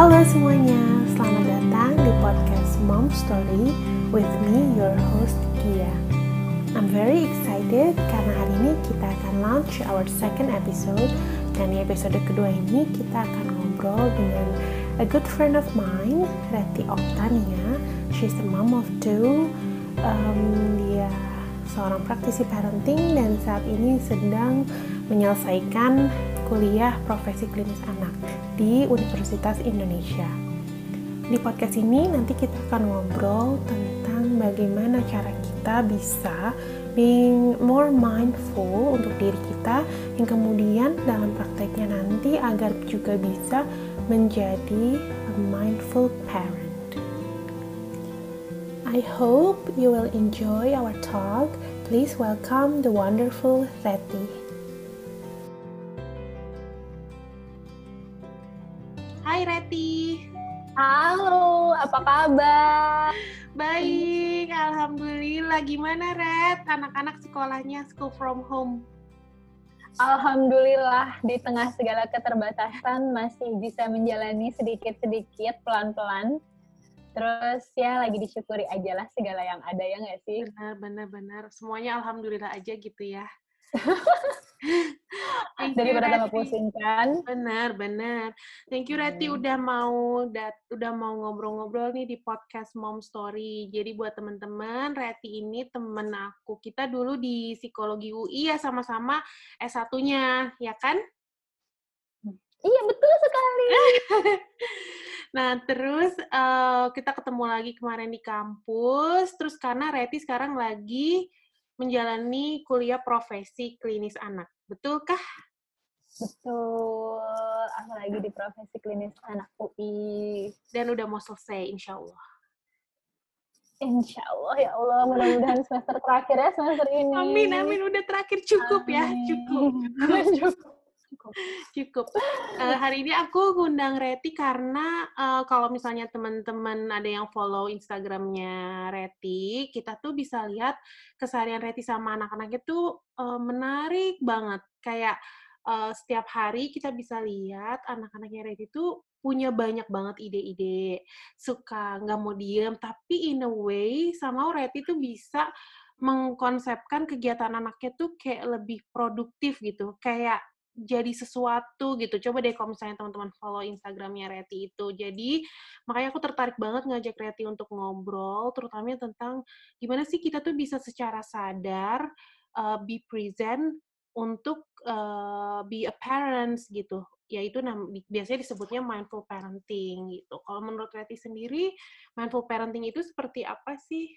Halo semuanya, selamat datang di podcast Mom Story with me, your host Kia. I'm very excited karena hari ini kita akan launch our second episode dan di episode kedua ini kita akan ngobrol dengan a good friend of mine, Reti Oktania. She's a mom of two. Um, dia seorang praktisi parenting dan saat ini sedang menyelesaikan kuliah profesi klinis anak di Universitas Indonesia. Di podcast ini nanti kita akan ngobrol tentang bagaimana cara kita bisa being more mindful untuk diri kita yang kemudian dalam prakteknya nanti agar juga bisa menjadi a mindful parent. I hope you will enjoy our talk. Please welcome the wonderful Reti. Hai Reti. Halo, apa kabar? Baik, alhamdulillah. Gimana Ret? Anak-anak sekolahnya school from home? Alhamdulillah di tengah segala keterbatasan masih bisa menjalani sedikit-sedikit pelan-pelan. Terus ya lagi disyukuri aja lah segala yang ada ya nggak sih? Benar, benar, benar. Semuanya alhamdulillah aja gitu ya. Thank Daripada tambah pusing kan? Benar, benar. Thank you Reti hmm. udah mau dat udah mau ngobrol-ngobrol nih di podcast Mom Story. Jadi buat teman-teman, Reti ini temen aku. Kita dulu di psikologi UI ya sama-sama S1-nya, ya kan? Iya, betul sekali. nah, terus uh, kita ketemu lagi kemarin di kampus. Terus karena Reti sekarang lagi menjalani kuliah profesi klinis anak. Betulkah? Betul, aku lagi di profesi klinis anak UI. Dan udah mau selesai, insya Allah. Insya Allah, ya Allah, mudah-mudahan semester terakhir ya semester ini. Amin, amin, udah terakhir cukup ya, amin. ya, cukup. cukup. Cukup. Uh, hari ini aku undang Reti karena uh, kalau misalnya teman-teman ada yang follow Instagramnya Reti, kita tuh bisa lihat keseharian Reti sama anak-anaknya tuh uh, menarik banget. Kayak uh, setiap hari kita bisa lihat anak-anaknya Reti tuh punya banyak banget ide-ide, suka nggak mau diem, tapi in a way sama Reti tuh bisa mengkonsepkan kegiatan anaknya tuh kayak lebih produktif gitu, kayak jadi sesuatu gitu. Coba deh kalau misalnya teman-teman follow Instagramnya Reti itu. Jadi makanya aku tertarik banget ngajak Reti untuk ngobrol, terutama tentang gimana sih kita tuh bisa secara sadar uh, be present untuk uh, be a parents gitu yaitu biasanya disebutnya mindful parenting gitu. Kalau menurut Reti sendiri, mindful parenting itu seperti apa sih?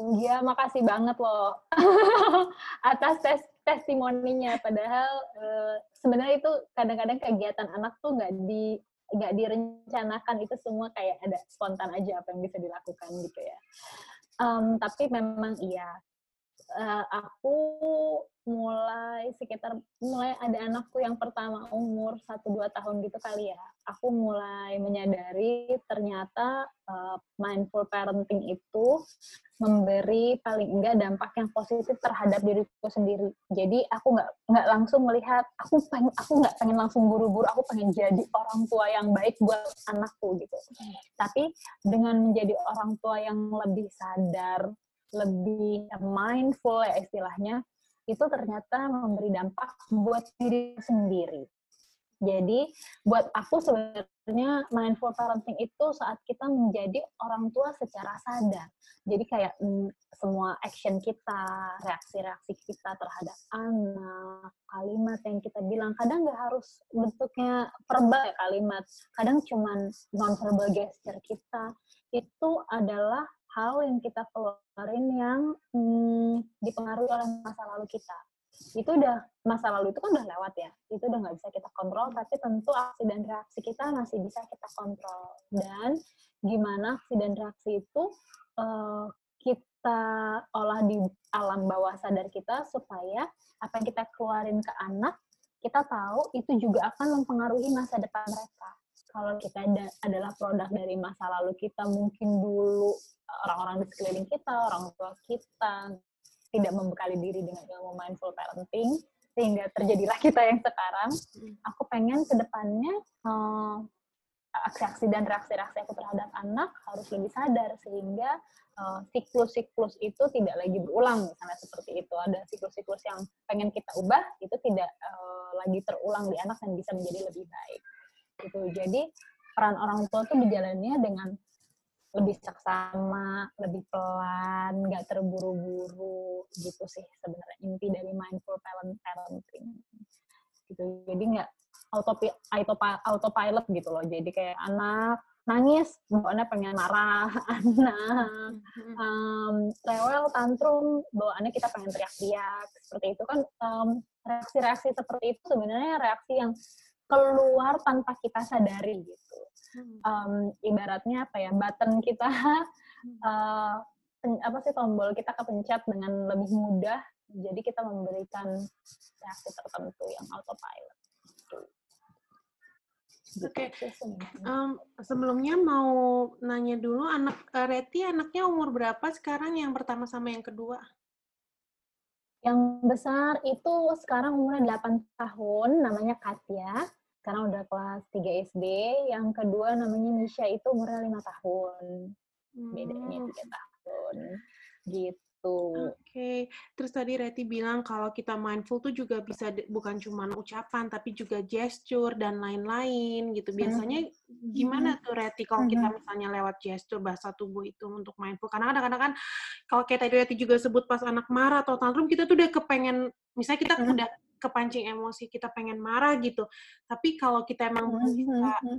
Iya, makasih banget loh atas tes testimoninya. Padahal uh, sebenarnya itu kadang-kadang kegiatan anak tuh nggak di nggak direncanakan itu semua kayak ada spontan aja apa yang bisa dilakukan gitu ya. Um, tapi memang iya uh, aku mulai sekitar mulai ada anakku yang pertama umur 1-2 tahun gitu kali ya. Aku mulai menyadari ternyata uh, mindful parenting itu memberi paling enggak dampak yang positif terhadap diriku sendiri. Jadi aku nggak nggak langsung melihat aku pengen aku nggak pengen langsung buru-buru aku pengen jadi orang tua yang baik buat anakku gitu. Tapi dengan menjadi orang tua yang lebih sadar lebih mindful ya istilahnya, itu ternyata memberi dampak buat diri sendiri. Jadi buat aku sebenarnya mindful parenting itu saat kita menjadi orang tua secara sadar. Jadi kayak mm, semua action kita, reaksi-reaksi kita terhadap anak, kalimat yang kita bilang kadang nggak harus bentuknya verbal ya kalimat, kadang cuman non verbal gesture kita itu adalah hal yang kita keluarin yang hmm, dipengaruhi oleh masa lalu kita. Itu udah masa lalu itu kan udah lewat ya itu udah nggak bisa kita kontrol tapi tentu aksi dan reaksi kita masih bisa kita kontrol. Dan gimana aksi dan reaksi itu uh, kita olah di alam bawah sadar kita supaya apa yang kita keluarin ke anak kita tahu itu juga akan mempengaruhi masa depan mereka. Kalau kita ada, adalah produk dari masa lalu kita mungkin dulu orang-orang di sekeliling kita orang tua kita tidak membekali diri dengan ilmu mindful parenting sehingga terjadilah kita yang sekarang. Hmm. Aku pengen ke depannya uh, aksi-aksi dan reaksi-reaksi aku terhadap anak harus lebih sadar sehingga siklus-siklus uh, itu tidak lagi berulang misalnya seperti itu ada siklus-siklus yang pengen kita ubah itu tidak uh, lagi terulang di anak dan bisa menjadi lebih baik gitu jadi peran orang tua tuh berjalannya dengan lebih seksama, lebih pelan, nggak terburu-buru gitu sih sebenarnya inti dari mindful parent parenting. Gitu. Jadi nggak autopilot gitu loh. Jadi kayak anak nangis, bawaannya pengen marah, anak um, rewel, tantrum, bawaannya kita pengen teriak-teriak. Seperti itu kan um, reaksi-reaksi seperti itu sebenarnya reaksi yang keluar tanpa kita sadari gitu um, ibaratnya apa ya button kita uh, apa sih tombol kita kepencet dengan lebih mudah jadi kita memberikan reaksi tertentu yang autopilot. Gitu Oke, okay. um, sebelumnya mau nanya dulu anak uh, Reti anaknya umur berapa sekarang yang pertama sama yang kedua? Yang besar itu sekarang umurnya 8 tahun, namanya Katya sekarang udah kelas 3 SD. Yang kedua namanya Nisha itu umurnya lima tahun. Bedanya hmm. tiga tahun. Gitu. Oke, okay. terus tadi Reti bilang kalau kita mindful tuh juga bisa bukan cuma ucapan tapi juga gesture dan lain-lain gitu. Biasanya gimana tuh Reti kalau kita misalnya lewat gesture bahasa tubuh itu untuk mindful? Karena kadang-kadang kan kalau kayak tadi Reti juga sebut pas anak marah atau tantrum kita tuh udah kepengen misalnya kita udah kepancing emosi kita pengen marah gitu. Tapi kalau kita emang hmm, bisa hmm,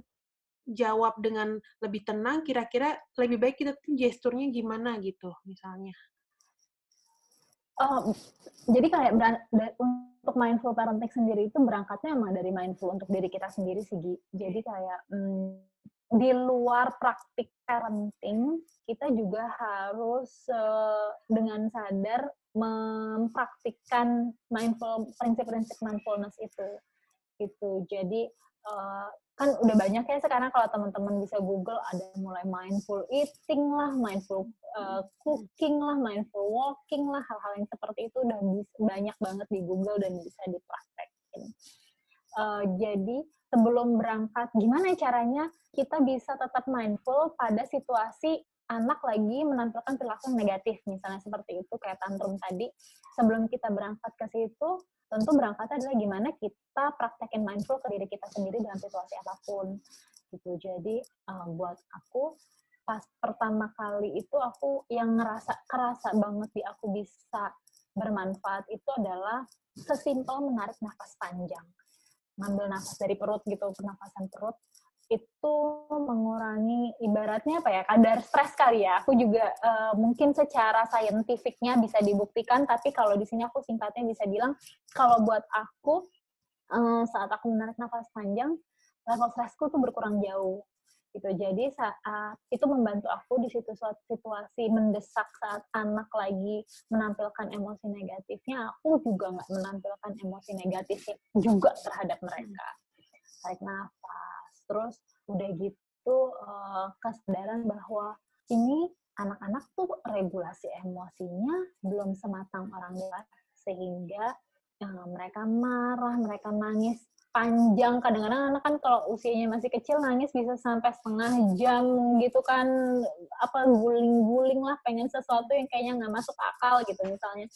jawab dengan lebih tenang kira-kira lebih baik kita tuh gesturnya gimana gitu misalnya? Oh jadi kayak untuk mindful parenting sendiri itu berangkatnya emang dari mindful untuk diri kita sendiri sih jadi kayak hmm, di luar praktik parenting kita juga harus uh, dengan sadar mempraktikkan mindful prinsip-prinsip mindfulness itu gitu. Jadi uh, kan udah banyak ya sekarang kalau teman-teman bisa Google ada mulai mindful eating lah mindful uh, cooking lah mindful walking lah hal-hal yang seperti itu udah bisa, banyak banget di Google dan bisa dipraktekin. Uh, jadi sebelum berangkat gimana caranya kita bisa tetap mindful pada situasi anak lagi menampilkan perilaku negatif, misalnya seperti itu kayak tantrum tadi. Sebelum kita berangkat ke situ, tentu berangkatnya adalah gimana kita praktekin mindful ke diri kita sendiri dalam situasi apa pun. Gitu. Jadi uh, buat aku pas pertama kali itu aku yang ngerasa kerasa banget di aku bisa bermanfaat itu adalah sesimpel menarik nafas panjang. Ngambil nafas dari perut gitu, pernafasan perut itu mengurangi ibaratnya apa ya kadar stres kali ya. Aku juga uh, mungkin secara saintifiknya bisa dibuktikan, tapi kalau di sini aku singkatnya bisa bilang kalau buat aku uh, saat aku menarik nafas panjang, level stresku tuh berkurang jauh gitu. Jadi saat itu membantu aku di situ situasi mendesak saat anak lagi menampilkan emosi negatifnya, aku juga nggak menampilkan emosi negatifnya juga terhadap mereka. Tarik nafas terus udah gitu uh, kesadaran bahwa ini anak-anak tuh regulasi emosinya belum sematang orang dewasa sehingga uh, mereka marah, mereka nangis panjang. Kadang-kadang anak kan kalau usianya masih kecil nangis bisa sampai setengah jam gitu kan. Apa guling-guling lah pengen sesuatu yang kayaknya nggak masuk akal gitu misalnya.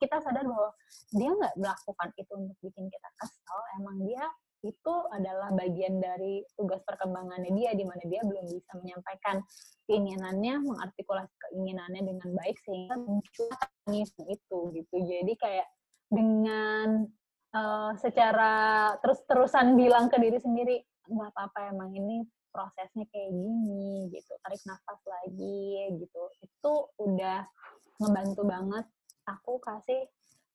Kita sadar bahwa dia nggak melakukan itu untuk bikin kita kesel. Emang dia itu adalah bagian dari tugas perkembangannya dia di mana dia belum bisa menyampaikan keinginannya, mengartikulasi keinginannya dengan baik sehingga muncul tangis itu gitu. Jadi kayak dengan uh, secara terus-terusan bilang ke diri sendiri nggak apa-apa emang ini prosesnya kayak gini gitu tarik nafas lagi gitu itu udah ngebantu banget aku kasih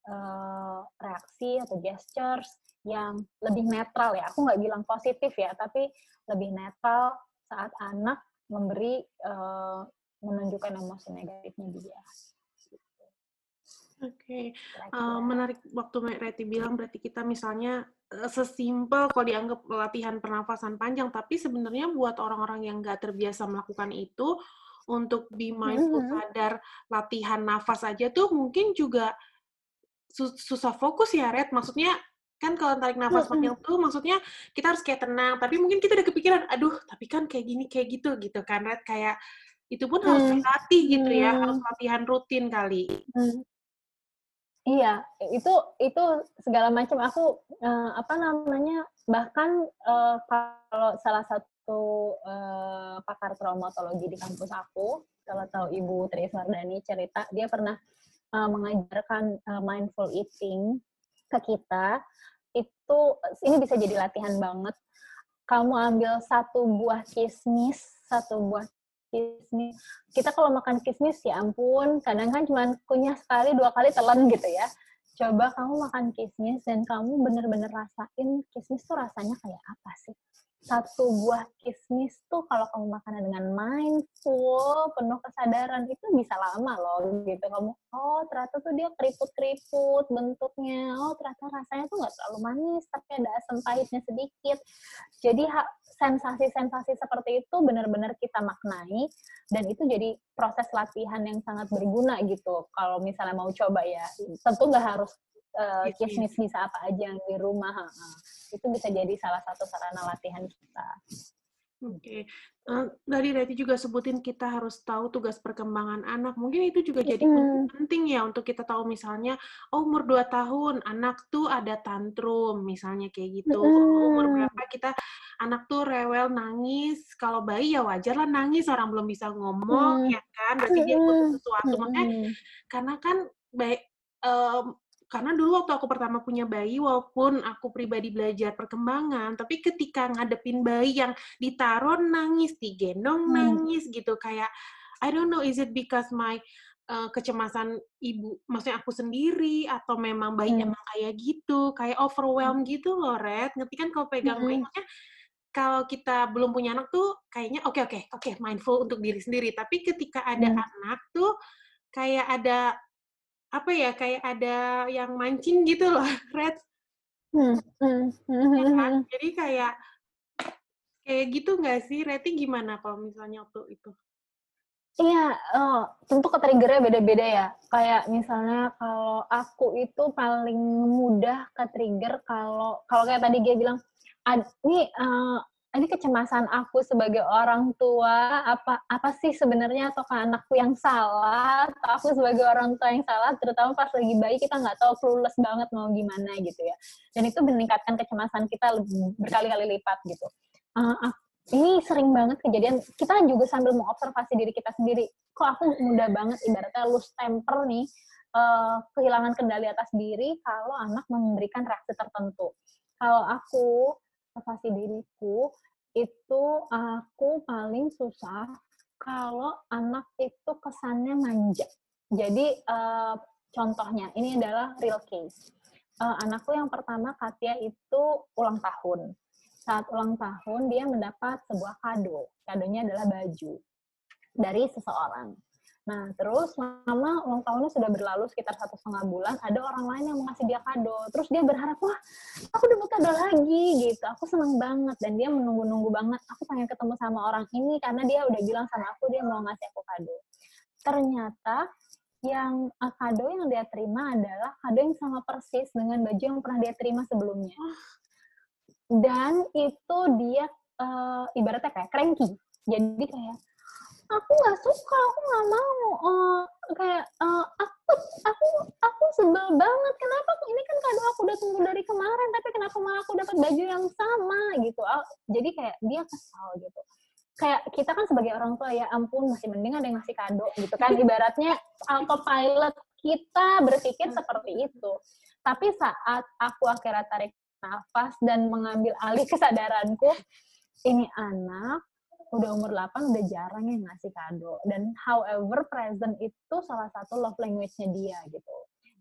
uh, reaksi atau gestures yang lebih netral ya. Aku nggak bilang positif ya, tapi lebih netral saat anak memberi uh, menunjukkan emosi negatifnya dia. Oke, okay. uh, menarik waktu Reti bilang berarti kita misalnya uh, sesimpel kalau dianggap latihan pernafasan panjang, tapi sebenarnya buat orang-orang yang nggak terbiasa melakukan itu, untuk be mindful mm -hmm. sadar latihan nafas aja tuh mungkin juga susah fokus ya, Red. Maksudnya kan kalau tarik nafas panjang tuh maksudnya kita harus kayak tenang tapi mungkin kita udah kepikiran aduh tapi kan kayak gini kayak gitu gitu kan Red kayak itu pun harus hmm. dilatih gitu ya harus latihan rutin kali hmm. Iya itu itu segala macam aku uh, apa namanya bahkan uh, kalau salah satu uh, pakar traumatologi di kampus aku kalau tahu ibu Tri Sardani cerita dia pernah uh, mengajarkan uh, mindful eating ke kita itu ini bisa jadi latihan banget. Kamu ambil satu buah kismis, satu buah kismis. Kita kalau makan kismis ya ampun, kadang kan cuma kunyah sekali, dua kali telan gitu ya. Coba kamu makan kismis dan kamu bener-bener rasain kismis tuh rasanya kayak apa sih? satu buah kismis tuh kalau kamu makannya dengan mindful, penuh kesadaran itu bisa lama loh gitu. Kamu oh ternyata tuh dia keriput-keriput bentuknya. Oh ternyata rasanya tuh nggak terlalu manis tapi ada asam pahitnya sedikit. Jadi sensasi-sensasi seperti itu benar-benar kita maknai dan itu jadi proses latihan yang sangat berguna gitu. Kalau misalnya mau coba ya, tentu nggak harus uh, kismis bisa apa aja yang di rumah. Itu bisa jadi salah satu sarana latihan kita. Oke, okay. uh, dari Reti juga sebutin kita harus tahu tugas perkembangan anak. Mungkin itu juga jadi mm. penting ya untuk kita tahu misalnya, oh umur 2 tahun anak tuh ada tantrum misalnya kayak gitu. Mm. Umur berapa kita anak tuh rewel nangis. Kalau bayi ya wajar lah nangis orang belum bisa ngomong mm. ya kan. Berarti dia butuh sesuatu. Mm. Makanya karena kan baik um, karena dulu waktu aku pertama punya bayi, walaupun aku pribadi belajar perkembangan, tapi ketika ngadepin bayi yang ditaruh nangis, digendong hmm. nangis gitu, kayak I don't know, is it because my uh, kecemasan ibu, maksudnya aku sendiri, atau memang bayi hmm. emang kayak gitu, kayak overwhelmed gitu loh, Red. Ngerti kan kalau pegang hmm. bayi, maksudnya kalau kita belum punya anak tuh kayaknya oke okay, oke okay, oke okay, mindful untuk diri sendiri, tapi ketika ada hmm. anak tuh kayak ada apa ya kayak ada yang mancing gitu loh Red hmm, hmm, hmm, ya kan? jadi kayak kayak gitu nggak sih Reti gimana kalau misalnya waktu itu Iya, oh, tentu ke-triggernya beda-beda ya. Kayak misalnya kalau aku itu paling mudah ke-trigger kalau kalau kayak tadi dia bilang, ini uh, ini kecemasan aku sebagai orang tua apa apa sih sebenarnya? Atau anakku yang salah? Atau aku sebagai orang tua yang salah? Terutama pas lagi bayi kita nggak tahu clueless banget mau gimana gitu ya. Dan itu meningkatkan kecemasan kita berkali-kali lipat gitu. Uh, ini sering banget kejadian. Kita juga sambil mengobservasi diri kita sendiri. Kok aku mudah banget ibaratnya lose temper nih uh, kehilangan kendali atas diri kalau anak memberikan reaksi tertentu. Kalau aku observasi diriku itu aku paling susah kalau anak itu kesannya manja. Jadi uh, contohnya ini adalah real case. Uh, anakku yang pertama Katia itu ulang tahun. Saat ulang tahun dia mendapat sebuah kado. Kadonya adalah baju dari seseorang. Nah, terus mama ulang tahunnya sudah berlalu sekitar satu setengah bulan, ada orang lain yang ngasih dia kado. Terus dia berharap, wah, aku dapat kado lagi, gitu. Aku senang banget. Dan dia menunggu-nunggu banget, aku pengen ketemu sama orang ini, karena dia udah bilang sama aku, dia mau ngasih aku kado. Ternyata, yang uh, kado yang dia terima adalah kado yang sama persis dengan baju yang pernah dia terima sebelumnya. Dan itu dia uh, ibaratnya kayak cranky. Jadi kayak, aku nggak suka aku nggak mau uh, kayak uh, aku aku aku sebel banget. Kenapa ini kan kado aku udah tunggu dari kemarin tapi kenapa malah aku dapat baju yang sama gitu. Jadi kayak dia kesal gitu. Kayak kita kan sebagai orang tua ya ampun masih mending ada yang ngasih kado gitu kan. Ibaratnya autopilot kita berpikir seperti itu. Tapi saat aku akhirnya tarik nafas dan mengambil alih kesadaranku ini anak udah umur 8 udah jarang yang ngasih kado dan however present itu salah satu love language-nya dia gitu.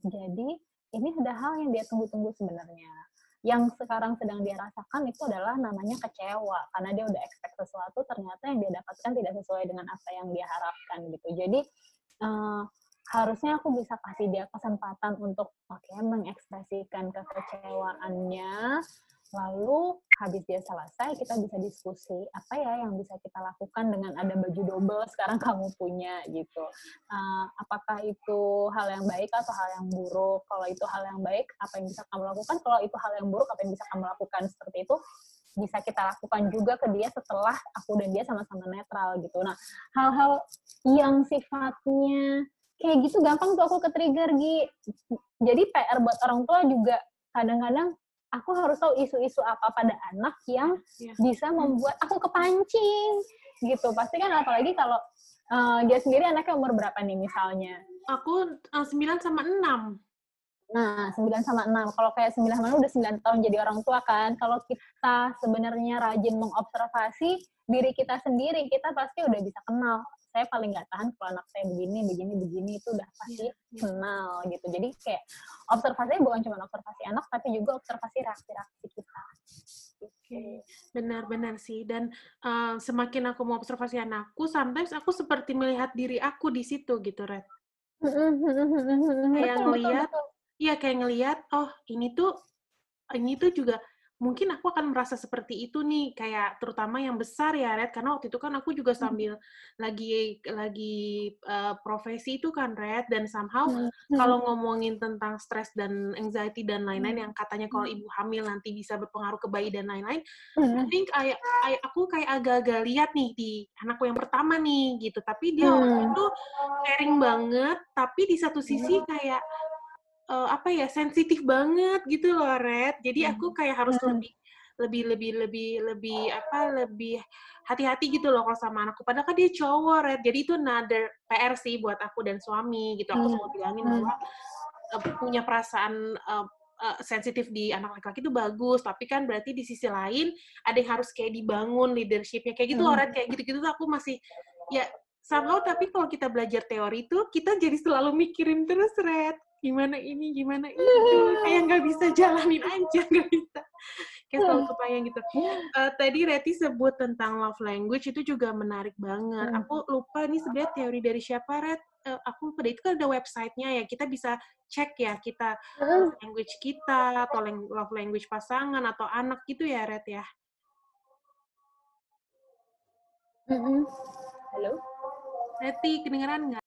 Jadi ini ada hal yang dia tunggu-tunggu sebenarnya. Yang sekarang sedang dia rasakan itu adalah namanya kecewa karena dia udah expect sesuatu ternyata yang dia dapatkan tidak sesuai dengan apa yang dia harapkan gitu. Jadi uh, harusnya aku bisa kasih dia kesempatan untuk oke okay, mengekspresikan kekecewaannya Lalu habis dia selesai kita bisa diskusi apa ya yang bisa kita lakukan dengan ada baju double sekarang kamu punya gitu. Uh, apakah itu hal yang baik atau hal yang buruk? Kalau itu hal yang baik, apa yang bisa kamu lakukan? Kalau itu hal yang buruk, apa yang bisa kamu lakukan? Seperti itu bisa kita lakukan juga ke dia setelah aku dan dia sama-sama netral gitu. Nah, hal-hal yang sifatnya kayak gitu gampang tuh aku ke trigger Gi. Jadi PR buat orang tua juga kadang-kadang aku harus tahu isu-isu apa pada anak yang yeah. bisa membuat aku kepancing gitu. Pasti kan apalagi kalau uh, dia sendiri anaknya umur berapa nih misalnya? Aku uh, eh, 9 sama 6. Nah, 9 sama 6. Kalau kayak 9 sama 6 udah 9 tahun jadi orang tua kan. Kalau kita sebenarnya rajin mengobservasi diri kita sendiri, kita pasti udah bisa kenal saya paling nggak tahan kalau anak saya begini begini begini itu udah pasti yeah, yeah. kenal gitu jadi kayak observasinya bukan cuma observasi anak tapi juga observasi reaksi-reaksi kita Oke, okay. benar-benar sih. Dan uh, semakin aku mau observasi anakku, sometimes aku seperti melihat diri aku di situ gitu, Red. kayak ngelihat, iya kayak ngelihat, oh ini tuh, ini tuh juga mungkin aku akan merasa seperti itu nih kayak terutama yang besar ya Red karena waktu itu kan aku juga hmm. sambil hmm. lagi lagi uh, profesi itu kan Red dan somehow hmm. kalau ngomongin tentang stres dan anxiety dan lain-lain hmm. yang katanya kalau ibu hamil nanti bisa berpengaruh ke bayi dan lain-lain hmm. I think I, I, aku kayak agak-agak lihat nih di anakku yang pertama nih gitu tapi dia hmm. waktu itu caring banget tapi di satu sisi hmm. kayak uh, apa ya sensitif banget gitu loh Red. Jadi aku kayak harus lebih lebih lebih lebih lebih apa lebih hati-hati gitu loh kalau sama anakku. Padahal kan dia cowok Red. Jadi itu another PR sih buat aku dan suami gitu. Aku selalu bilangin bahwa uh, punya perasaan uh, uh, sensitif di anak laki-laki itu bagus, tapi kan berarti di sisi lain ada yang harus kayak dibangun leadershipnya. Kayak gitu loh, Red. Kayak gitu-gitu tuh aku masih ya somehow tapi kalau kita belajar teori itu kita jadi selalu mikirin terus Red gimana ini gimana ini kayak nggak bisa jalanin aja nggak bisa. Kayak selalu kebayang gitu. Uh, tadi Reti sebut tentang love language itu juga menarik banget. Hmm. aku lupa nih sebenarnya teori dari siapa Red uh, aku lupa itu kan ada websitenya ya. Kita bisa cek ya kita love language kita atau love language pasangan atau anak gitu ya Red ya. Halo? Reti kedengeran nggak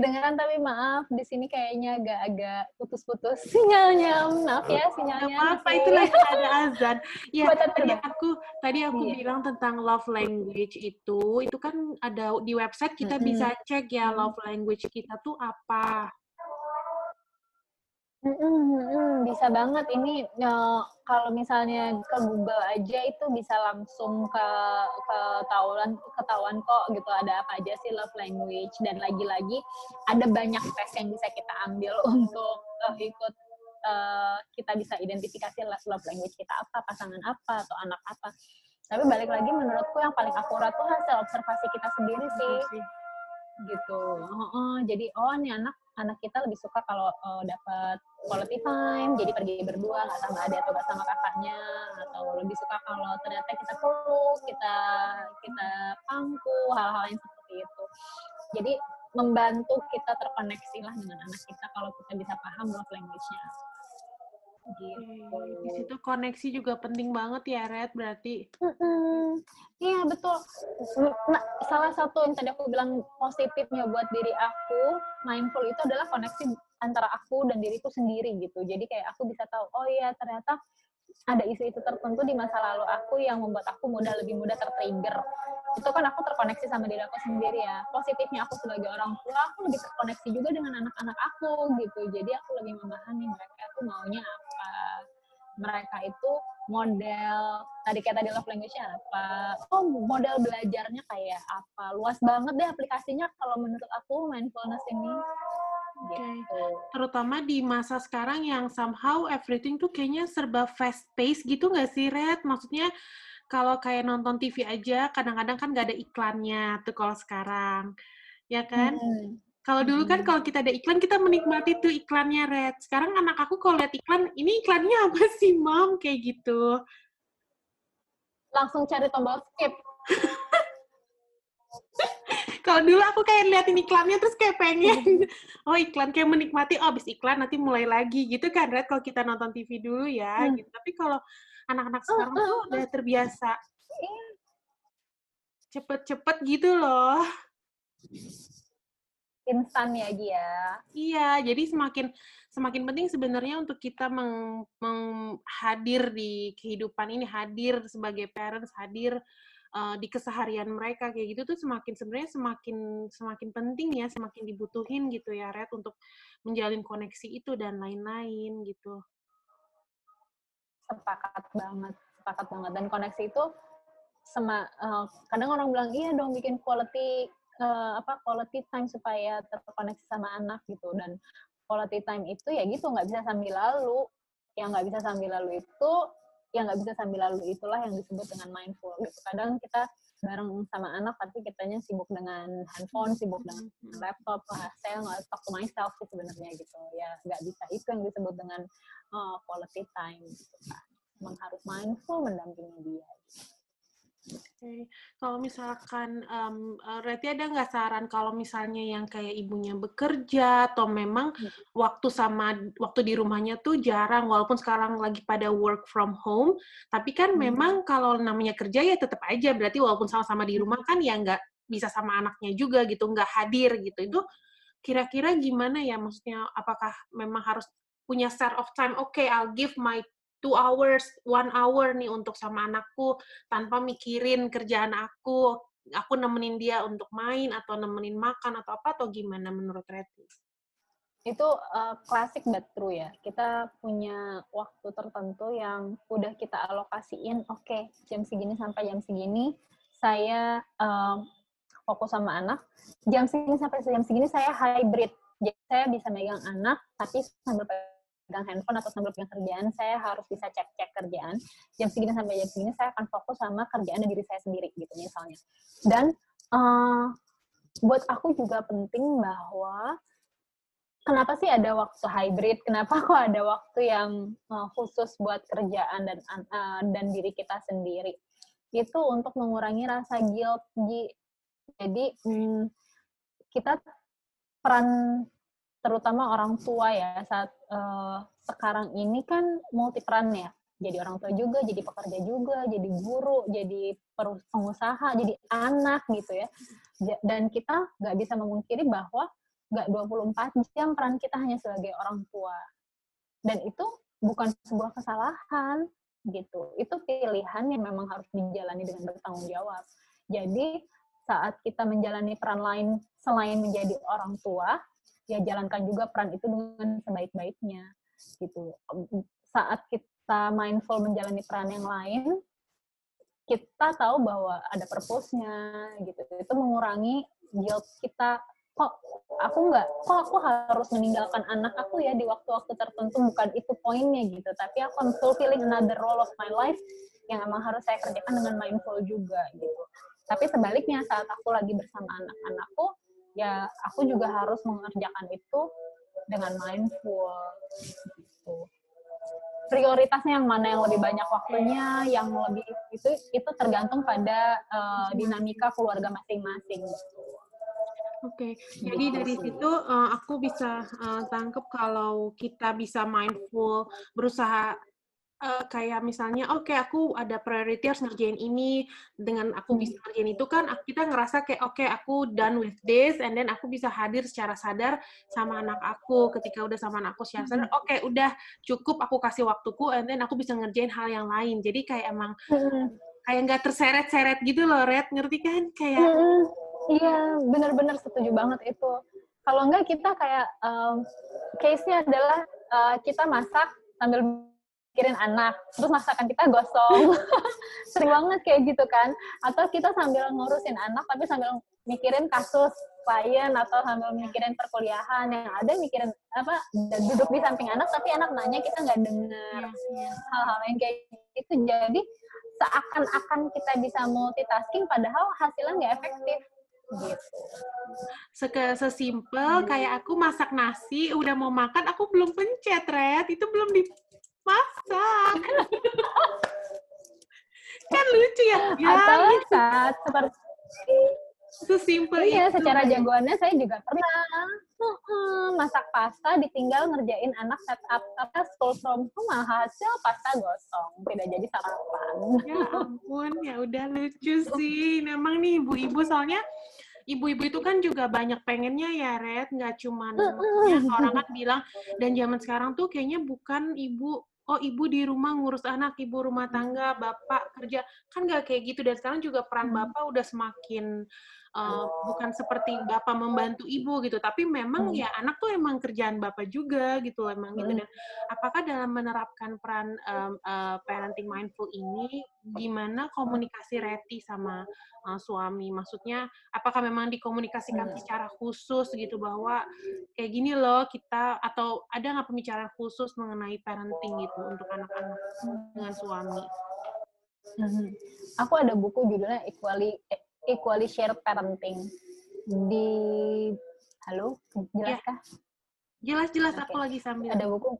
Kedengeran tapi maaf di sini kayaknya agak-agak putus-putus sinyalnya. Maaf ya sinyalnya. apa itu lagi ada azan. Ya tadi aku tadi aku iya. bilang tentang love language itu itu kan ada di website kita mm -hmm. bisa cek ya love language kita tuh apa. Mm -mm, bisa banget ini uh, kalau misalnya ke Google aja itu bisa langsung ke ketahuan ketahuan kok gitu ada apa aja sih love language. Dan lagi-lagi ada banyak tes yang bisa kita ambil untuk uh, ikut uh, kita bisa identifikasi love language kita apa pasangan apa atau anak apa. Tapi balik lagi menurutku yang paling akurat tuh hasil observasi kita sendiri sih. gitu. Oh, oh, jadi oh ini anak anak kita lebih suka kalau uh, dapat quality time jadi pergi berdua nggak sama adik atau nggak sama kakaknya atau lebih suka kalau ternyata kita peluk kita kita pangku hal-hal yang seperti itu jadi membantu kita terkoneksi lah dengan anak kita kalau kita bisa paham love language-nya gitu. Di situ koneksi juga penting banget ya, Red, berarti. Iya, betul. Nah, salah satu yang tadi aku bilang positifnya buat diri aku, mindful itu adalah koneksi antara aku dan diriku sendiri gitu. Jadi kayak aku bisa tahu, oh iya ternyata ada isu-isu tertentu di masa lalu aku yang membuat aku mudah lebih mudah tertrigger. Itu kan aku terkoneksi sama diri aku sendiri ya. Positifnya aku sebagai orang tua aku lebih terkoneksi juga dengan anak-anak aku gitu. Jadi aku lebih memahami mereka tuh maunya apa. Mereka itu model tadi kayak tadi love language-nya apa? Oh model belajarnya kayak apa? Luas banget deh aplikasinya kalau menurut aku mindfulness ini Okay. Gitu. Terutama di masa sekarang yang somehow everything tuh kayaknya serba fast pace gitu nggak sih, Red? Maksudnya kalau kayak nonton TV aja kadang-kadang kan nggak ada iklannya tuh kalau sekarang, ya kan? Hmm. Kalau dulu kan kalau kita ada iklan kita menikmati tuh iklannya Red. Sekarang anak aku kalau lihat iklan, ini iklannya apa sih, Mom? Kayak gitu. langsung cari tombol skip. Kalau dulu aku kayak liatin iklannya terus kayak pengen, oh iklan kayak menikmati, oh abis iklan nanti mulai lagi gitu kan, Red kalau kita nonton TV dulu ya, hmm. gitu. Tapi kalau anak-anak sekarang tuh udah terbiasa cepet-cepet gitu loh. Instan ya dia. Iya, jadi semakin semakin penting sebenarnya untuk kita meng, meng hadir di kehidupan ini, hadir sebagai parents, hadir uh, di keseharian mereka kayak gitu tuh semakin sebenarnya semakin semakin penting ya, semakin dibutuhin gitu ya, Red untuk menjalin koneksi itu dan lain-lain gitu. Sepakat banget, sepakat banget. Dan koneksi itu sama uh, kadang orang bilang iya dong bikin quality uh, apa quality time supaya terkoneksi sama anak gitu. Dan quality time itu ya gitu nggak bisa sambil lalu. Yang nggak bisa sambil lalu itu yang nggak bisa sambil lalu itulah yang disebut dengan mindful gitu kadang kita bareng sama anak tapi kitanya sibuk dengan handphone sibuk dengan hmm. laptop lah saya nggak talk to myself sih sebenarnya gitu ya nggak bisa itu yang disebut dengan uh, quality time gitu kan memang harus mindful mendampingi dia gitu. Oke, kalau misalkan, um, Reti ada nggak saran kalau misalnya yang kayak ibunya bekerja atau memang hmm. waktu sama waktu di rumahnya tuh jarang, walaupun sekarang lagi pada work from home, tapi kan hmm. memang kalau namanya kerja ya tetap aja, berarti walaupun sama-sama di rumah kan ya nggak bisa sama anaknya juga gitu, nggak hadir gitu. Itu kira-kira gimana ya? Maksudnya apakah memang harus punya set of time, oke okay, I'll give my two hours, one hour nih untuk sama anakku tanpa mikirin kerjaan aku, aku nemenin dia untuk main atau nemenin makan atau apa atau gimana menurut Reti? Itu uh, klasik but true ya. Kita punya waktu tertentu yang udah kita alokasiin, oke okay, jam segini sampai jam segini saya uh, fokus sama anak, jam segini sampai jam segini saya hybrid. Jadi saya bisa megang anak tapi sambil pegang handphone atau sambil pegang kerjaan, saya harus bisa cek-cek kerjaan. Jam segini sampai jam segini saya akan fokus sama kerjaan diri saya sendiri gitu misalnya. Dan uh, buat aku juga penting bahwa kenapa sih ada waktu hybrid? Kenapa kok ada waktu yang uh, khusus buat kerjaan dan uh, dan diri kita sendiri? Itu untuk mengurangi rasa guilt. Jadi hmm, kita peran terutama orang tua ya saat uh, sekarang ini kan multi peran ya. Jadi orang tua juga jadi pekerja juga jadi guru jadi pengusaha jadi anak gitu ya. Dan kita nggak bisa memungkiri bahwa nggak 24 jam peran kita hanya sebagai orang tua. Dan itu bukan sebuah kesalahan gitu. Itu pilihan yang memang harus dijalani dengan bertanggung jawab. Jadi saat kita menjalani peran lain selain menjadi orang tua ya jalankan juga peran itu dengan sebaik-baiknya gitu. Saat kita mindful menjalani peran yang lain kita tahu bahwa ada purpose-nya gitu. Itu mengurangi guilt kita kok aku nggak kok aku harus meninggalkan anak aku ya di waktu-waktu tertentu bukan itu poinnya gitu. Tapi aku I'm fulfilling another role of my life yang emang harus saya kerjakan dengan mindful juga gitu. Tapi sebaliknya saat aku lagi bersama anak-anakku ya aku juga harus mengerjakan itu dengan mindful gitu. prioritasnya yang mana yang lebih banyak waktunya yang lebih itu itu tergantung pada uh, dinamika keluarga masing-masing Oke, okay. jadi gitu dari situ uh, aku bisa uh, tangkap kalau kita bisa mindful, berusaha uh, kayak misalnya, oke okay, aku ada priority harus ngerjain ini, dengan aku bisa hmm. ngerjain itu kan kita ngerasa kayak oke okay, aku done with this, and then aku bisa hadir secara sadar sama anak aku. Ketika udah sama anak aku secara sadar, hmm. oke okay, udah cukup aku kasih waktuku, and then aku bisa ngerjain hal yang lain. Jadi kayak emang hmm. kayak nggak terseret-seret gitu loh, Red, ngerti kan? Kayak Iya, benar-benar setuju banget itu. Kalau enggak kita kayak um, case-nya adalah uh, kita masak sambil mikirin anak, terus masakan kita gosong. Sering banget kayak gitu kan. Atau kita sambil ngurusin anak, tapi sambil mikirin kasus klien atau sambil mikirin perkuliahan yang ada mikirin apa dan duduk di samping anak tapi anak nanya kita nggak dengar iya, iya. hal-hal yang kayak gitu jadi seakan-akan kita bisa multitasking padahal hasilnya nggak efektif gitu. Seke, sesimpel kayak aku masak nasi, udah mau makan, aku belum pencet, Red. Itu belum di masak. kan lucu ya? ya Atau gitu. saat seperti Sesimpel iya, itu. secara jagoannya saya juga pernah uh, masak pasta ditinggal ngerjain anak setup apa school from home hasil pasta gosong tidak jadi sarapan. Ya ampun, ya udah lucu sih. Memang nih ibu-ibu soalnya ibu-ibu itu kan juga banyak pengennya ya, Red. Nggak cuma orang kan bilang, dan zaman sekarang tuh kayaknya bukan ibu oh ibu di rumah ngurus anak, ibu rumah tangga, bapak kerja. Kan nggak kayak gitu. Dan sekarang juga peran hmm. bapak udah semakin uh, bukan seperti bapak membantu ibu gitu, tapi memang hmm. ya anak tuh emang kerjaan bapak juga gitu emang gitu. Dan apakah dalam menerapkan peran um, uh, parenting mindful ini, gimana komunikasi Reti sama uh, suami? Maksudnya apakah memang dikomunikasikan hmm. secara khusus gitu bahwa kayak gini loh kita atau ada nggak pembicaraan khusus mengenai parenting gitu untuk anak-anak dengan suami? Hmm. Aku ada buku judulnya Equally equally shared parenting di halo jelas ya. jelas jelas okay. aku lagi sambil ada buku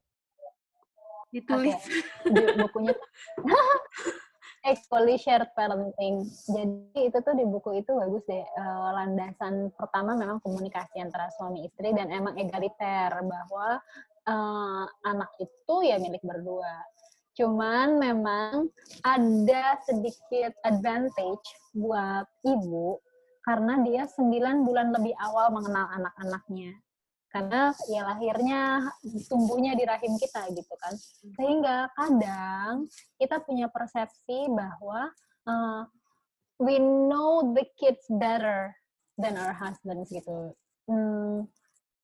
ditulis okay. bukunya equally shared parenting jadi itu tuh di buku itu bagus deh uh, landasan pertama memang komunikasi antara suami istri dan emang egaliter bahwa uh, anak itu ya milik berdua Cuman memang ada sedikit advantage buat ibu karena dia 9 bulan lebih awal mengenal anak-anaknya. Karena ya lahirnya tumbuhnya di rahim kita gitu kan. Sehingga kadang kita punya persepsi bahwa uh, we know the kids better than our husbands gitu. Hmm,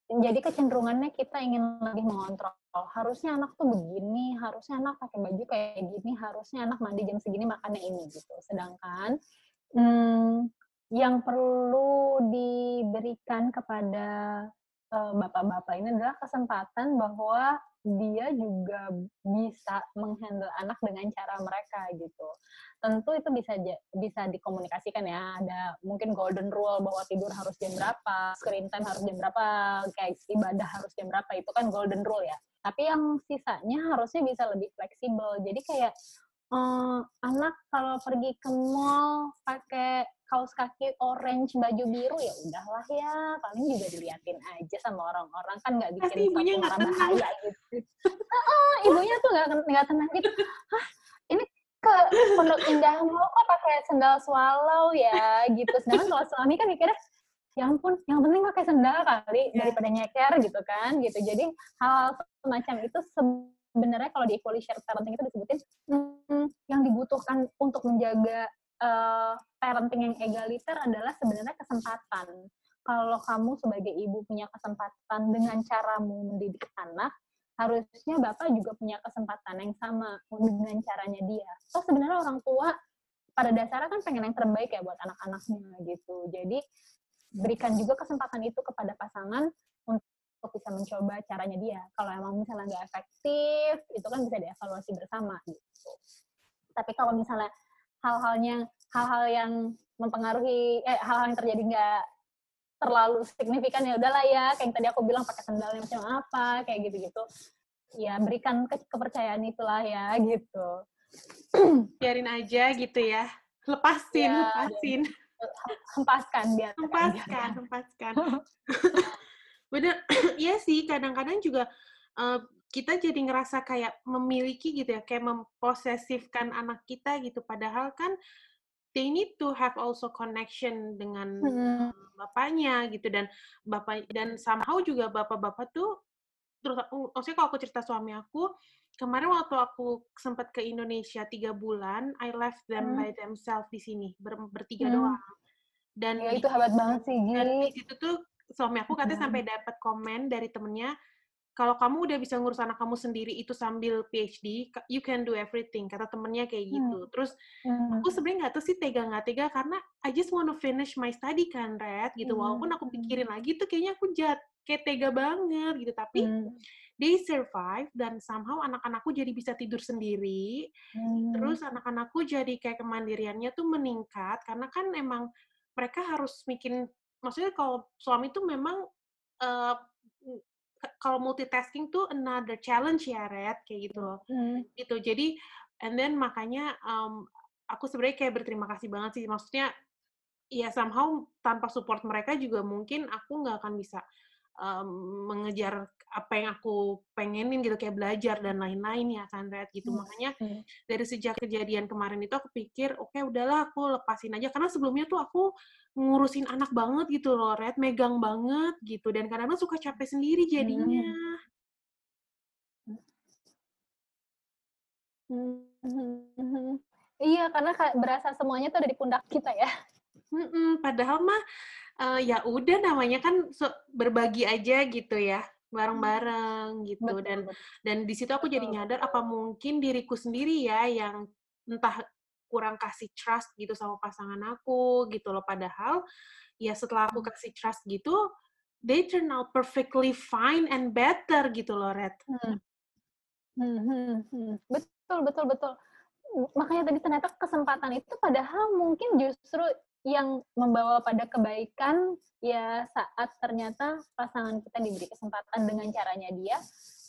jadi kecenderungannya kita ingin lebih mengontrol. Harusnya anak tuh begini, harusnya anak pakai baju kayak gini, harusnya anak mandi jam segini makannya ini gitu. Sedangkan hmm, yang perlu diberikan kepada bapak bapak-bapak ini adalah kesempatan bahwa dia juga bisa menghandle anak dengan cara mereka gitu. Tentu itu bisa bisa dikomunikasikan ya. Ada mungkin golden rule bahwa tidur harus jam berapa, screen time harus jam berapa, kayak ibadah harus jam berapa itu kan golden rule ya. Tapi yang sisanya harusnya bisa lebih fleksibel. Jadi kayak um, anak kalau pergi ke mall pakai kaos kaki orange baju biru ya udahlah ya paling juga diliatin aja sama orang-orang kan nggak bikin ibunya suatu bahaya gitu oh, ibunya tuh nggak nggak tenang gitu Hah, ke pondok indah mau kok pakai sendal swallow ya gitu sedangkan kalau suami kan mikirnya ya ampun yang penting pakai sendal kali yeah. daripada nyeker gitu kan gitu jadi hal semacam itu sebenarnya kalau di equally shared parenting itu disebutin hmm, yang dibutuhkan untuk menjaga uh, parenting yang egaliter adalah sebenarnya kesempatan. Kalau kamu sebagai ibu punya kesempatan dengan caramu mendidik anak, harusnya bapak juga punya kesempatan yang sama dengan caranya dia. So sebenarnya orang tua pada dasarnya kan pengen yang terbaik ya buat anak-anaknya gitu. Jadi berikan juga kesempatan itu kepada pasangan untuk bisa mencoba caranya dia. Kalau emang misalnya nggak efektif, itu kan bisa dievaluasi bersama gitu. Tapi kalau misalnya hal-halnya hal-hal yang mempengaruhi eh hal-hal yang terjadi nggak terlalu signifikan ya udahlah ya kayak yang tadi aku bilang pakai sandalnya macam apa kayak gitu-gitu. Ya berikan ke kepercayaan itulah ya gitu. Biarin aja gitu ya. Lepasin ya, lepasin. hempaskan biar hempaskan hempaskan. Bener iya sih kadang-kadang juga uh, kita jadi ngerasa kayak memiliki gitu ya, kayak memposesifkan anak kita gitu. Padahal kan they need to have also connection dengan hmm. bapaknya gitu dan bapak dan somehow juga bapak-bapak tuh terus maksudnya kalau aku cerita suami aku kemarin waktu aku sempat ke Indonesia tiga bulan I left them hmm. by themselves di sini ber, bertiga hmm. doang dan ya, itu hebat banget sih dan di situ tuh suami aku katanya hmm. sampai dapat komen dari temennya kalau kamu udah bisa ngurus anak kamu sendiri itu sambil PhD, you can do everything. Kata temennya kayak hmm. gitu. Terus hmm. aku sebenarnya nggak tahu sih tega nggak tega karena I just want to finish my study kan, Red. Gitu. Hmm. Walaupun aku pikirin lagi tuh kayaknya aku jat kayak tega banget gitu. Tapi hmm. they survive dan somehow anak-anakku jadi bisa tidur sendiri. Hmm. Terus anak-anakku jadi kayak kemandiriannya tuh meningkat karena kan emang mereka harus bikin maksudnya kalau suami tuh memang uh, kalau multitasking tuh another challenge ya Red kayak gitu loh. Hmm. Gitu. Jadi and then makanya um, aku sebenarnya kayak berterima kasih banget sih. Maksudnya ya somehow tanpa support mereka juga mungkin aku nggak akan bisa um, mengejar apa yang aku pengenin gitu kayak belajar dan lain-lain ya kan Red gitu hmm. makanya hmm. dari sejak kejadian kemarin itu aku pikir oke okay, udahlah aku lepasin aja karena sebelumnya tuh aku ngurusin anak banget gitu loh Red megang banget gitu dan kadang-kadang suka capek sendiri jadinya hmm. Hmm. Iya, karena berasa semuanya tuh ada di pundak kita ya. Mm-mm, padahal mah uh, ya udah namanya kan so, berbagi aja gitu ya bareng-bareng gitu betul, dan betul. dan di situ aku betul, jadi nyadar apa mungkin diriku sendiri ya yang entah kurang kasih trust gitu sama pasangan aku gitu loh padahal ya setelah aku hmm. kasih trust gitu they turn out perfectly fine and better gitu loh Red. Hmm. Hmm, hmm, hmm. Betul betul betul. Makanya tadi ternyata kesempatan itu padahal mungkin justru yang membawa pada kebaikan ya saat ternyata pasangan kita diberi kesempatan dengan caranya dia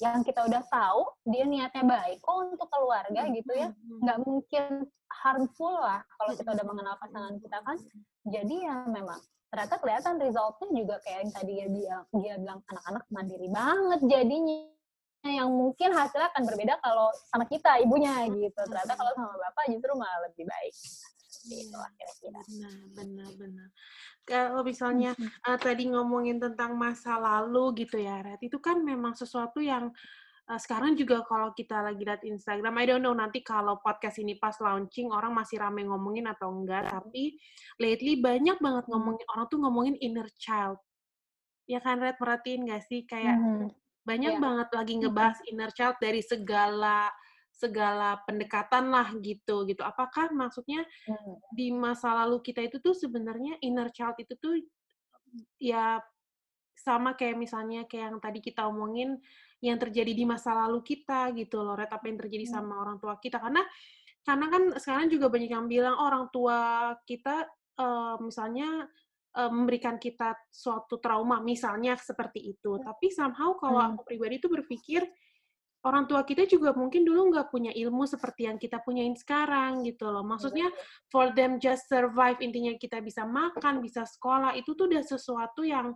yang kita udah tahu dia niatnya baik kok untuk keluarga gitu ya nggak mungkin harmful lah kalau kita udah mengenal pasangan kita kan. Jadi ya memang ternyata kelihatan resultnya juga kayak yang tadi dia bilang dia bilang anak-anak mandiri banget jadinya yang mungkin hasilnya akan berbeda kalau sama kita ibunya gitu. Ternyata kalau sama bapak justru malah lebih baik seperti itu kira-kira. Benar, benar, benar. Kalau misalnya uh, tadi ngomongin tentang masa lalu gitu ya, Red, itu kan memang sesuatu yang uh, sekarang juga kalau kita lagi lihat Instagram, I don't know nanti kalau podcast ini pas launching orang masih rame ngomongin atau enggak, tapi lately banyak banget hmm. ngomongin orang tuh ngomongin inner child. Ya kan Red perhatiin gak sih kayak hmm. banyak yeah. banget lagi ngebahas inner child dari segala segala pendekatan lah gitu gitu. Apakah maksudnya hmm. di masa lalu kita itu tuh sebenarnya inner child itu tuh ya sama kayak misalnya kayak yang tadi kita omongin yang terjadi di masa lalu kita gitu loh, Red, apa yang terjadi hmm. sama orang tua kita karena karena kan sekarang juga banyak yang bilang oh, orang tua kita uh, misalnya uh, memberikan kita suatu trauma misalnya seperti itu. Hmm. Tapi somehow kalau hmm. aku pribadi itu berpikir orang tua kita juga mungkin dulu nggak punya ilmu seperti yang kita punyain sekarang gitu loh. Maksudnya for them just survive intinya kita bisa makan, bisa sekolah itu tuh udah sesuatu yang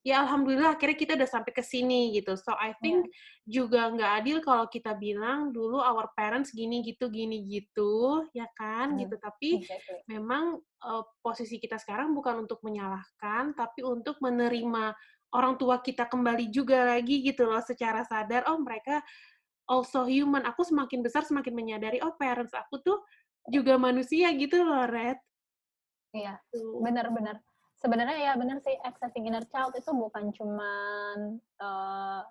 ya alhamdulillah akhirnya kita udah sampai ke sini gitu. So I think yeah. juga nggak adil kalau kita bilang dulu our parents gini gitu gini gitu ya kan hmm. gitu. Tapi exactly. memang uh, posisi kita sekarang bukan untuk menyalahkan tapi untuk menerima orang tua kita kembali juga lagi gitu loh secara sadar oh mereka also human. Aku semakin besar semakin menyadari oh parents aku tuh juga manusia gitu loh Red. Iya benar-benar sebenarnya ya benar sih accessing inner child itu bukan cuman uh,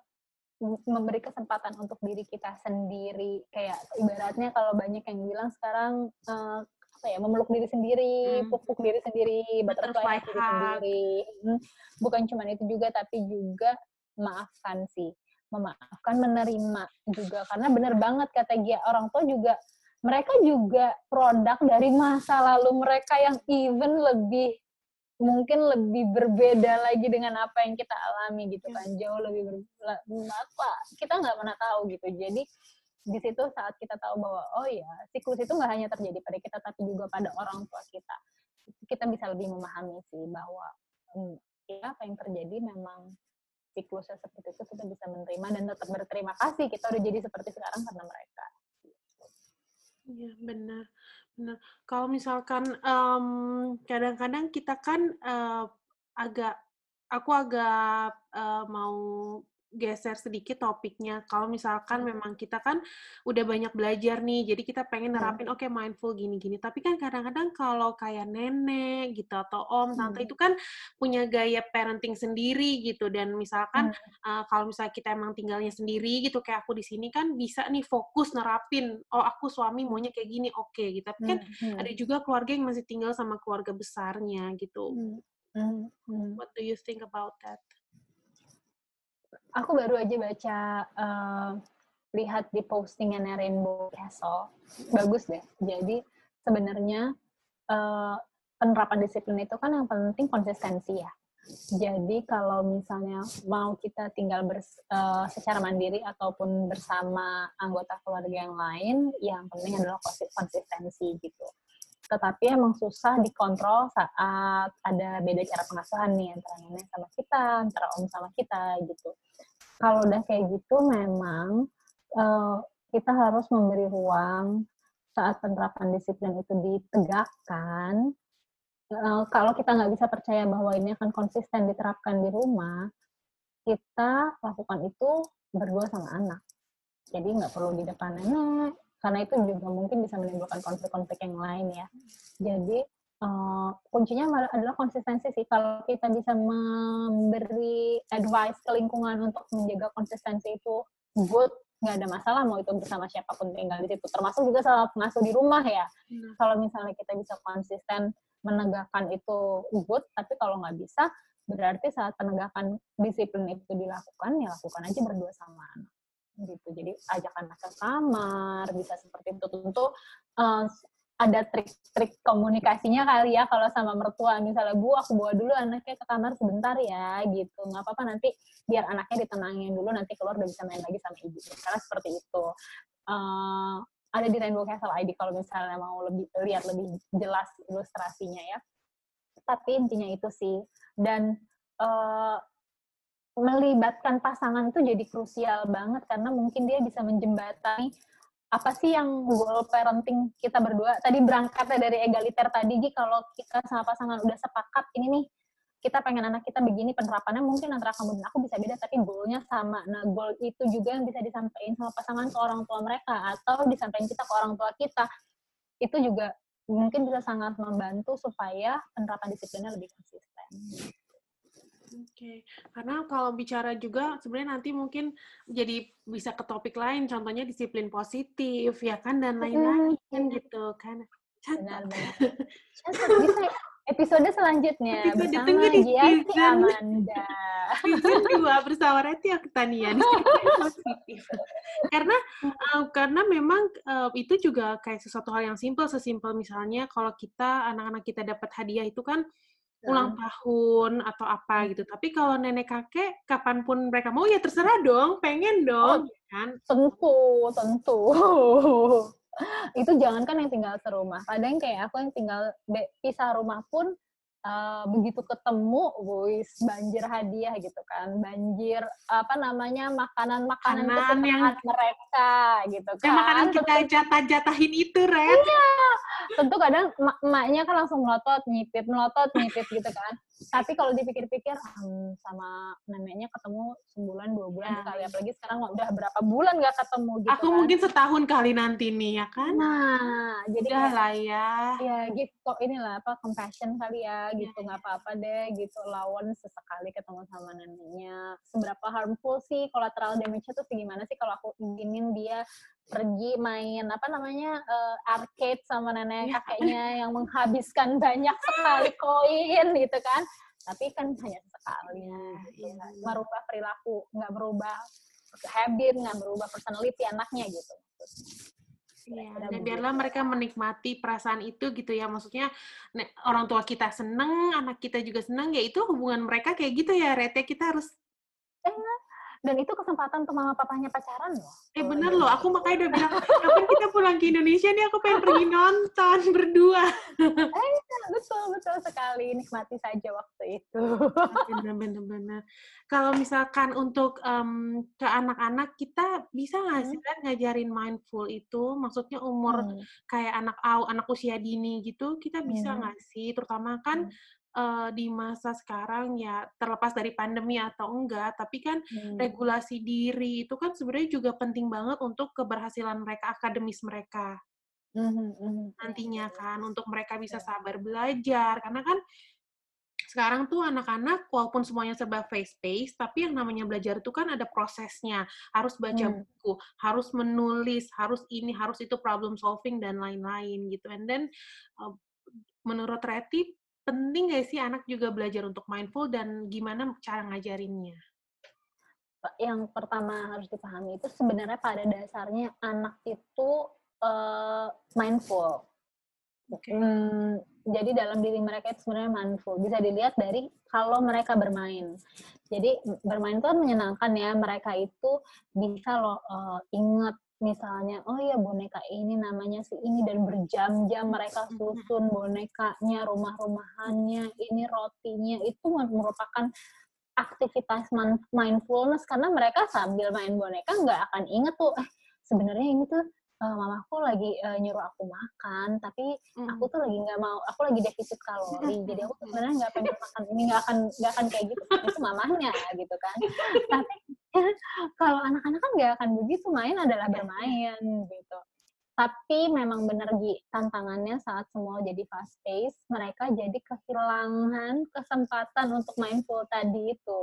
memberi kesempatan untuk diri kita sendiri. Kayak ibaratnya kalau banyak yang bilang sekarang uh, apa ya memeluk diri sendiri, hmm. puk-puk diri sendiri, butterfly diri sendiri. Hmm. Bukan cuma itu juga tapi juga maafkan sih. Memaafkan, menerima juga karena benar banget kata Gia orang tua juga mereka juga produk dari masa lalu mereka yang even lebih mungkin lebih berbeda lagi dengan apa yang kita alami gitu kan jauh lebih ber, apa kita nggak pernah tahu gitu jadi di situ saat kita tahu bahwa oh ya siklus itu nggak hanya terjadi pada kita tapi juga pada orang tua kita. Kita bisa lebih memahami sih bahwa hmm, ya apa yang terjadi memang siklusnya seperti itu kita bisa menerima dan tetap berterima kasih kita udah jadi seperti sekarang karena mereka. Iya benar benar. Kalau misalkan kadang-kadang um, kita kan uh, agak aku agak uh, mau geser sedikit topiknya. Kalau misalkan hmm. memang kita kan udah banyak belajar nih, jadi kita pengen hmm. nerapin oke okay, mindful gini-gini. Tapi kan kadang-kadang kalau kayak nenek gitu atau om, tante hmm. itu kan punya gaya parenting sendiri gitu. Dan misalkan hmm. uh, kalau misalnya kita emang tinggalnya sendiri gitu, kayak aku di sini kan bisa nih fokus nerapin. Oh aku suami maunya kayak gini, oke okay, gitu. Tapi kan hmm. ada juga keluarga yang masih tinggal sama keluarga besarnya gitu. Hmm. Hmm. What do you think about that? Aku baru aja baca uh, lihat di postingannya Rainbow Castle. Bagus deh. Jadi sebenarnya uh, penerapan disiplin itu kan yang penting konsistensi ya. Jadi kalau misalnya mau kita tinggal bers, uh, secara mandiri ataupun bersama anggota keluarga yang lain, yang penting adalah konsistensi gitu. Tetapi emang susah dikontrol saat ada beda cara pengasuhan nih antara nenek sama kita, antara om sama kita gitu. Kalau udah kayak gitu memang uh, kita harus memberi ruang saat penerapan disiplin itu ditegakkan. Uh, kalau kita nggak bisa percaya bahwa ini akan konsisten diterapkan di rumah, kita lakukan itu berdua sama anak. Jadi nggak perlu di depan nenek, karena itu juga mungkin bisa menimbulkan konflik-konflik yang lain ya. Jadi uh, kuncinya adalah konsistensi sih. Kalau kita bisa memberi advice ke lingkungan untuk menjaga konsistensi itu good, nggak ada masalah mau itu bersama siapa pun tinggal di situ. Termasuk juga sama pengasuh di rumah ya. Hmm. Kalau misalnya kita bisa konsisten menegakkan itu good, tapi kalau nggak bisa, berarti saat penegakan disiplin itu dilakukan, ya lakukan aja berdua sama anak gitu. Jadi ajak anak ke kamar, bisa seperti itu. Tentu uh, ada trik-trik komunikasinya kali ya kalau sama mertua. Misalnya bu aku bawa dulu anaknya ke kamar sebentar ya gitu. Nggak apa-apa nanti biar anaknya ditenangin dulu nanti keluar udah bisa main lagi sama ibu. Karena seperti itu. Uh, ada di Rainbow Castle ID kalau misalnya mau lebih lihat lebih jelas ilustrasinya ya. Tapi intinya itu sih. Dan uh, melibatkan pasangan itu jadi krusial banget karena mungkin dia bisa menjembatani apa sih yang goal parenting kita berdua. Tadi berangkatnya dari egaliter tadi Gi. Kalau kita sama pasangan udah sepakat ini nih kita pengen anak kita begini penerapannya mungkin antara kamu dan aku bisa beda tapi goalnya sama. Nah goal itu juga yang bisa disampaikan sama pasangan ke orang tua mereka atau disampaikan kita ke orang tua kita. Itu juga mungkin bisa sangat membantu supaya penerapan disiplinnya lebih konsisten. Oke, okay. karena kalau bicara juga sebenarnya nanti mungkin jadi bisa ke topik lain, contohnya disiplin positif, ya kan, dan lain-lain hmm. gitu kan. Catat. Bisa ya? episode selanjutnya episode bersama Giati Amanda. Season dua bersama Reti Aktania positif. karena uh, karena memang uh, itu juga kayak sesuatu hal yang simpel, sesimpel misalnya kalau kita anak-anak kita dapat hadiah itu kan ulang tahun atau apa hmm. gitu. Tapi kalau nenek kakek kapan pun mereka mau ya terserah dong, pengen dong, oh, kan? Tentu, tentu. itu jangan kan yang tinggal serumah. Kadang kayak aku yang tinggal pisah rumah pun uh, begitu ketemu, wis banjir hadiah gitu kan, banjir apa namanya makanan-makanan kesukaan yang... mereka gitu kan. Yang makanan kita jatah-jatahin itu, Red. Iya, tentu kadang emaknya kan langsung melotot, nyipit, melotot, nyipit gitu kan tapi kalau dipikir-pikir hmm, sama neneknya ketemu sebulan dua bulan nah. sekali. Apalagi sekarang udah berapa bulan nggak ketemu gitu aku kan. mungkin setahun kali nanti nih ya kan? Nah jadi udah lah ya. Ya gitu. Kok inilah apa compassion kali ya iya, gitu. iya. nggak ya, apa-apa deh gitu. Lawan sesekali ketemu sama neneknya. Seberapa harmful sih collateral damage-nya tuh gimana sih kalau aku inginin dia pergi main apa namanya uh, arcade sama nenek iya. kakeknya yang menghabiskan banyak sekali koin gitu kan tapi kan hanya sekali ya, ya. merubah perilaku nggak merubah habit nggak merubah personality anaknya gitu Ya, dan biarlah mereka menikmati perasaan itu gitu ya. Maksudnya orang tua kita seneng, anak kita juga seneng, ya itu hubungan mereka kayak gitu ya, Rete. Kita harus eh, dan itu kesempatan untuk mama papanya pacaran loh. Eh bener loh, aku makanya udah bilang, kapan kita pulang ke Indonesia nih aku pengen pergi nonton berdua. eh, betul, betul sekali. Nikmati saja waktu itu. bener, bener, bener. Kalau misalkan untuk um, ke anak-anak, kita bisa nggak sih hmm. ngajarin mindful itu? Maksudnya umur hmm. kayak anak anak usia dini gitu, kita bisa hmm. nggak hmm. sih? Terutama kan hmm uh, di masa sekarang ya terlepas dari pandemi atau enggak, tapi kan hmm. regulasi diri itu kan sebenarnya juga penting banget untuk keberhasilan mereka akademis mereka. Hmm, hmm, nantinya kan untuk mereka bisa sabar belajar karena kan sekarang tuh anak-anak walaupun semuanya serba face pace tapi yang namanya belajar itu kan ada prosesnya harus baca hmm. buku harus menulis harus ini harus itu problem solving dan lain-lain gitu and then uh, menurut Reti penting nggak sih anak juga belajar untuk mindful dan gimana cara ngajarinnya? Yang pertama harus dipahami itu sebenarnya pada dasarnya anak itu uh, mindful. Okay. Hmm, jadi dalam diri mereka itu sebenarnya mindful. Bisa dilihat dari kalau mereka bermain. Jadi bermain itu kan menyenangkan ya. Mereka itu bisa loh uh, ingat misalnya oh ya boneka ini namanya si ini dan berjam-jam mereka susun bonekanya rumah-rumahannya ini rotinya itu merupakan aktivitas mindfulness karena mereka sambil main boneka nggak akan inget tuh eh sebenarnya ini tuh uh, mamaku lagi uh, nyuruh aku makan tapi mm. aku tuh lagi nggak mau aku lagi defisit kalori jadi aku sebenarnya nggak pengen makan ini nggak akan nggak akan kayak gitu itu mamahnya gitu kan tapi kalau anak-anak kan nggak akan begitu main adalah iya. bermain gitu. Tapi memang benar Gi, tantangannya saat semua jadi fast pace, mereka jadi kehilangan kesempatan untuk mindful tadi itu.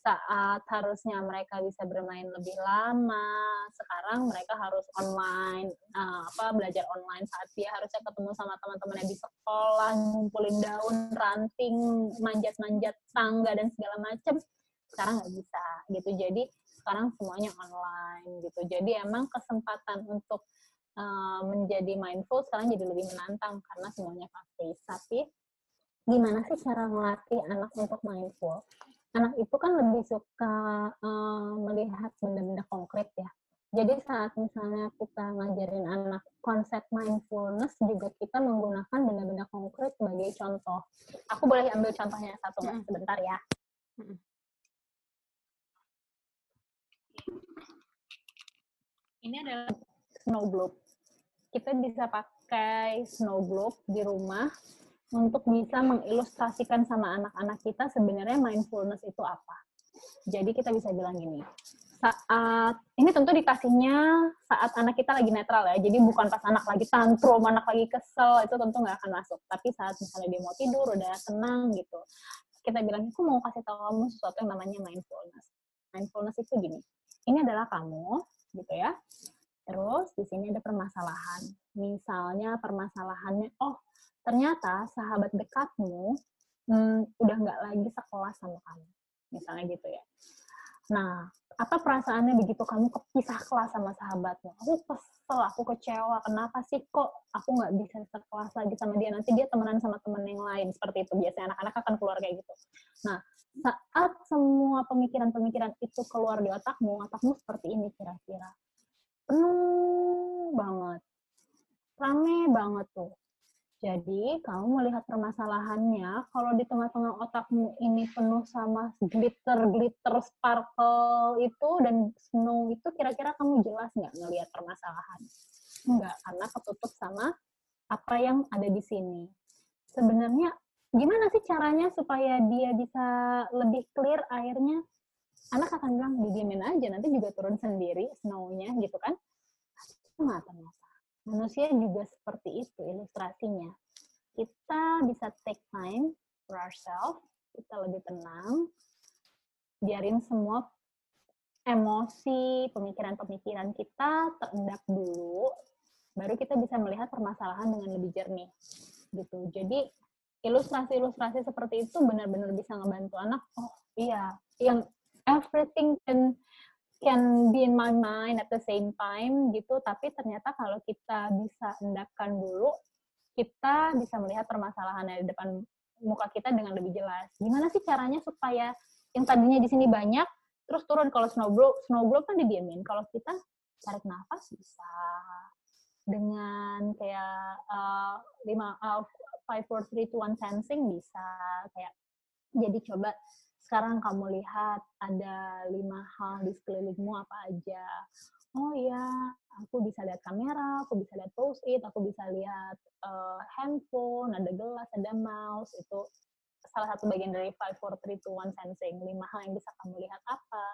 Saat harusnya mereka bisa bermain lebih lama, sekarang mereka harus online, uh, apa belajar online saat dia harusnya ketemu sama teman-temannya di sekolah, ngumpulin daun, ranting, manjat-manjat tangga dan segala macam, sekarang nggak bisa gitu. Jadi sekarang semuanya online gitu. Jadi emang kesempatan untuk uh, menjadi mindful sekarang jadi lebih menantang karena semuanya pasti. Tapi gimana sih cara melatih anak untuk mindful? anak itu kan lebih suka uh, melihat benda-benda konkret ya. Jadi saat misalnya kita ngajarin anak konsep mindfulness juga kita menggunakan benda-benda konkret sebagai contoh. Aku boleh ambil contohnya satu mm. sebentar ya. Ini adalah snow globe. Kita bisa pakai snow globe di rumah untuk bisa mengilustrasikan sama anak-anak kita sebenarnya mindfulness itu apa. Jadi kita bisa bilang gini, saat ini tentu dikasihnya saat anak kita lagi netral ya, jadi bukan pas anak lagi tantrum, anak lagi kesel itu tentu nggak akan masuk. Tapi saat misalnya dia mau tidur, udah tenang gitu, kita bilang aku mau kasih tahu kamu sesuatu yang namanya mindfulness. Mindfulness itu gini, ini adalah kamu gitu ya. Terus di sini ada permasalahan. Misalnya permasalahannya, oh ternyata sahabat dekatmu hmm, udah nggak lagi sekolah sama kamu, misalnya gitu ya. Nah, apa perasaannya begitu kamu kepisah kelas sama sahabatmu? Aku kesel, aku kecewa. Kenapa sih kok aku nggak bisa sekelas lagi sama dia? Nanti dia temenan sama temen yang lain. Seperti itu. Biasanya anak-anak akan keluar kayak gitu. Nah, saat semua pemikiran-pemikiran itu keluar di otakmu, otakmu seperti ini kira-kira. Penuh banget. Rame banget tuh. Jadi, kamu melihat permasalahannya, kalau di tengah-tengah otakmu ini penuh sama glitter-glitter sparkle itu dan snow itu, kira-kira kamu jelas nggak ngelihat permasalahan? Enggak, karena ketutup sama apa yang ada di sini. Sebenarnya, gimana sih caranya supaya dia bisa lebih clear airnya? Anak akan bilang, didiemin aja, nanti juga turun sendiri snow-nya gitu kan? Nggak ternyata manusia juga seperti itu ilustrasinya. Kita bisa take time for ourselves, kita lebih tenang, biarin semua emosi, pemikiran-pemikiran kita terendap dulu, baru kita bisa melihat permasalahan dengan lebih jernih. Gitu. Jadi ilustrasi-ilustrasi seperti itu benar-benar bisa ngebantu anak. Oh iya, yang everything can can be in my mind at the same time gitu. Tapi ternyata kalau kita bisa hendakkan dulu kita bisa melihat permasalahan di depan muka kita dengan lebih jelas. Gimana sih caranya supaya yang tadinya di sini banyak terus turun kalau snow globe snow globe kan didiamin kalau kita tarik nafas bisa. Dengan kayak uh, lima uh, five four three two one sensing bisa. Kayak jadi coba sekarang kamu lihat ada lima hal di sekelilingmu apa aja. Oh ya, aku bisa lihat kamera, aku bisa lihat post-it, aku bisa lihat uh, handphone, ada gelas, ada mouse, itu salah satu bagian dari 5, 4, 3, 2, 1 sensing. Lima hal yang bisa kamu lihat apa,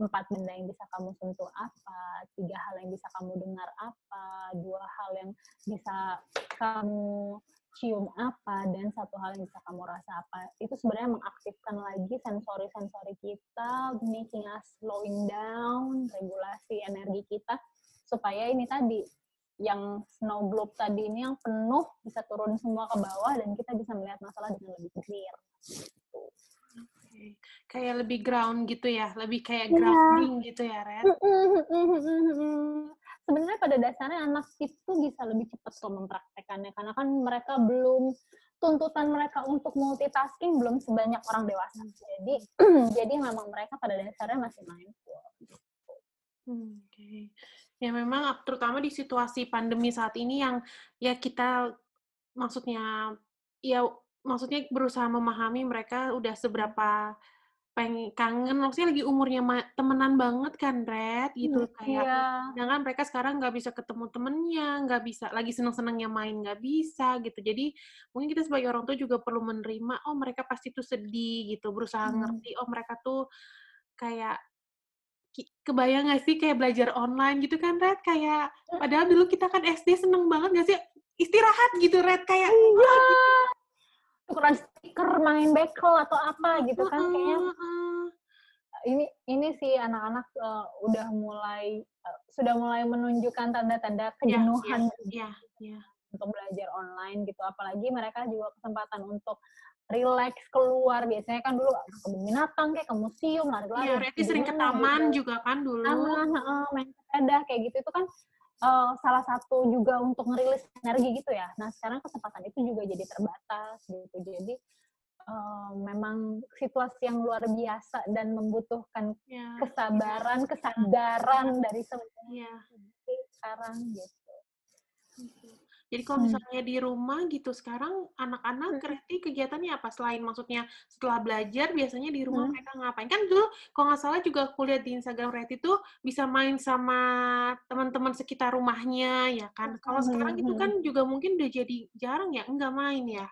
empat benda yang bisa kamu sentuh apa, tiga hal yang bisa kamu dengar apa, dua hal yang bisa kamu cium apa dan satu hal yang bisa kamu rasa apa itu sebenarnya mengaktifkan lagi sensori-sensori kita making us slowing down regulasi energi kita supaya ini tadi yang snow globe tadi ini yang penuh bisa turun semua ke bawah dan kita bisa melihat masalah dengan lebih clear kayak lebih ground gitu ya lebih kayak iya. grounding yeah. gitu ya Red sebenarnya pada dasarnya anak itu bisa lebih cepat kalau mempraktekannya karena kan mereka belum tuntutan mereka untuk multitasking belum sebanyak orang dewasa. Jadi jadi memang mereka pada dasarnya masih. Hmm, Oke. Okay. Ya memang terutama di situasi pandemi saat ini yang ya kita maksudnya ya maksudnya berusaha memahami mereka udah seberapa pengen kangen maksudnya lagi umurnya temenan banget kan Red gitu hmm, kayak iya. jangan mereka sekarang nggak bisa ketemu temennya nggak bisa lagi seneng senengnya main nggak bisa gitu jadi mungkin kita sebagai orang tua juga perlu menerima oh mereka pasti tuh sedih gitu berusaha hmm. ngerti oh mereka tuh kayak kebayang gak sih kayak belajar online gitu kan Red kayak padahal dulu kita kan SD seneng banget gak sih istirahat gitu Red kayak iya. Gitu tukeran stiker main bekel atau apa gitu kan kayaknya ini ini sih anak-anak uh, udah mulai uh, sudah mulai menunjukkan tanda-tanda iya, kejenuhan yeah, yeah, yeah. untuk belajar online gitu apalagi mereka juga kesempatan untuk relax keluar biasanya kan dulu ke binatang kayak ke museum lari-lari. Iya, sering ke taman gitu. juga kan dulu. Taman, uh, main sepeda kayak gitu itu kan uh, salah satu juga untuk ngerilis energi gitu ya. Nah sekarang kesempatan itu juga jadi terbatas gitu. Jadi uh, memang situasi yang luar biasa dan membutuhkan ya, kesabaran, ya. kesadaran dari semua ya. sekarang gitu. Jadi kalau misalnya di rumah gitu sekarang anak-anak hmm. kegiatannya apa selain maksudnya setelah belajar biasanya di rumah hmm. mereka ngapain? Kan dulu kalau nggak salah juga kuliah di Instagram Reti tuh bisa main sama teman-teman sekitar rumahnya ya kan. Kalau hmm. sekarang itu kan juga mungkin udah jadi jarang ya enggak main ya.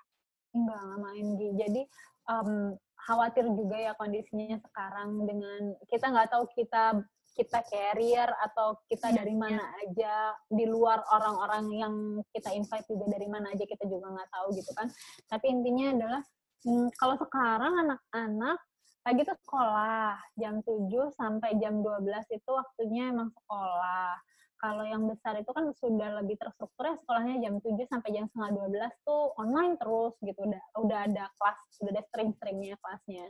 Enggak, enggak main. Jadi um, khawatir juga ya kondisinya sekarang dengan kita nggak tahu kita kita carrier atau kita yeah, dari iya. mana yeah. aja di luar orang-orang yang kita invite juga dari mana aja kita juga nggak tahu gitu kan tapi intinya adalah hmm, kalau sekarang anak-anak pagi itu sekolah jam 7 sampai jam 12 itu waktunya emang sekolah kalau yang besar itu kan sudah lebih terstruktur ya sekolahnya jam 7 sampai jam setengah 12 tuh online terus gitu udah udah ada kelas udah ada stream-streamnya kelasnya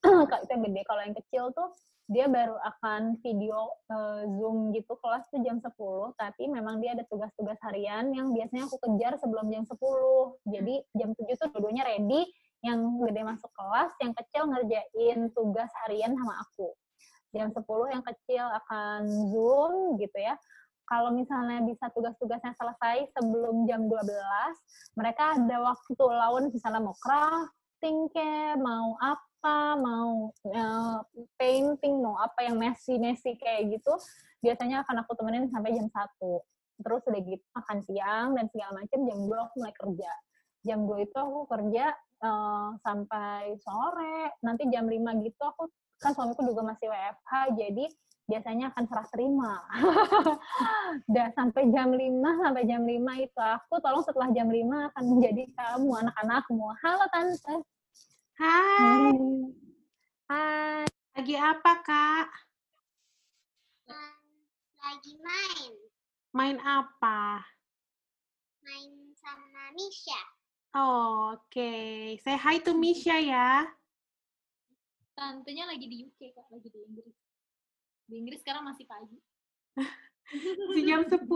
kalau itu yang gede kalau yang kecil tuh dia baru akan video uh, Zoom gitu kelas tuh jam 10, tapi memang dia ada tugas-tugas harian yang biasanya aku kejar sebelum jam 10. Jadi jam 7 tuh dua-duanya ready, yang gede masuk kelas, yang kecil ngerjain tugas harian sama aku. Jam 10 yang kecil akan Zoom gitu ya. Kalau misalnya bisa tugas-tugasnya selesai sebelum jam 12, mereka ada waktu lawan misalnya mau crafting ke, mau apa, apa, mau uh, painting, mau apa yang messy-messy kayak gitu, biasanya akan aku temenin sampai jam satu Terus udah gitu makan siang dan segala macam, jam 2 aku mulai kerja. Jam 2 itu aku kerja uh, sampai sore, nanti jam 5 gitu aku, kan suamiku juga masih WFH, jadi biasanya akan serah terima. Udah sampai jam 5, sampai jam 5 itu aku tolong setelah jam 5 akan menjadi kamu, anak-anakmu. Halo Tante, Hai. Hai. Lagi apa, Kak? Lagi main. Main apa? Main sama Misha. Oh, Oke. Okay. Say hi to Misha ya. Tantenya lagi di UK, Kak. Lagi di Inggris. Di Inggris sekarang masih pagi. Masih jam 10.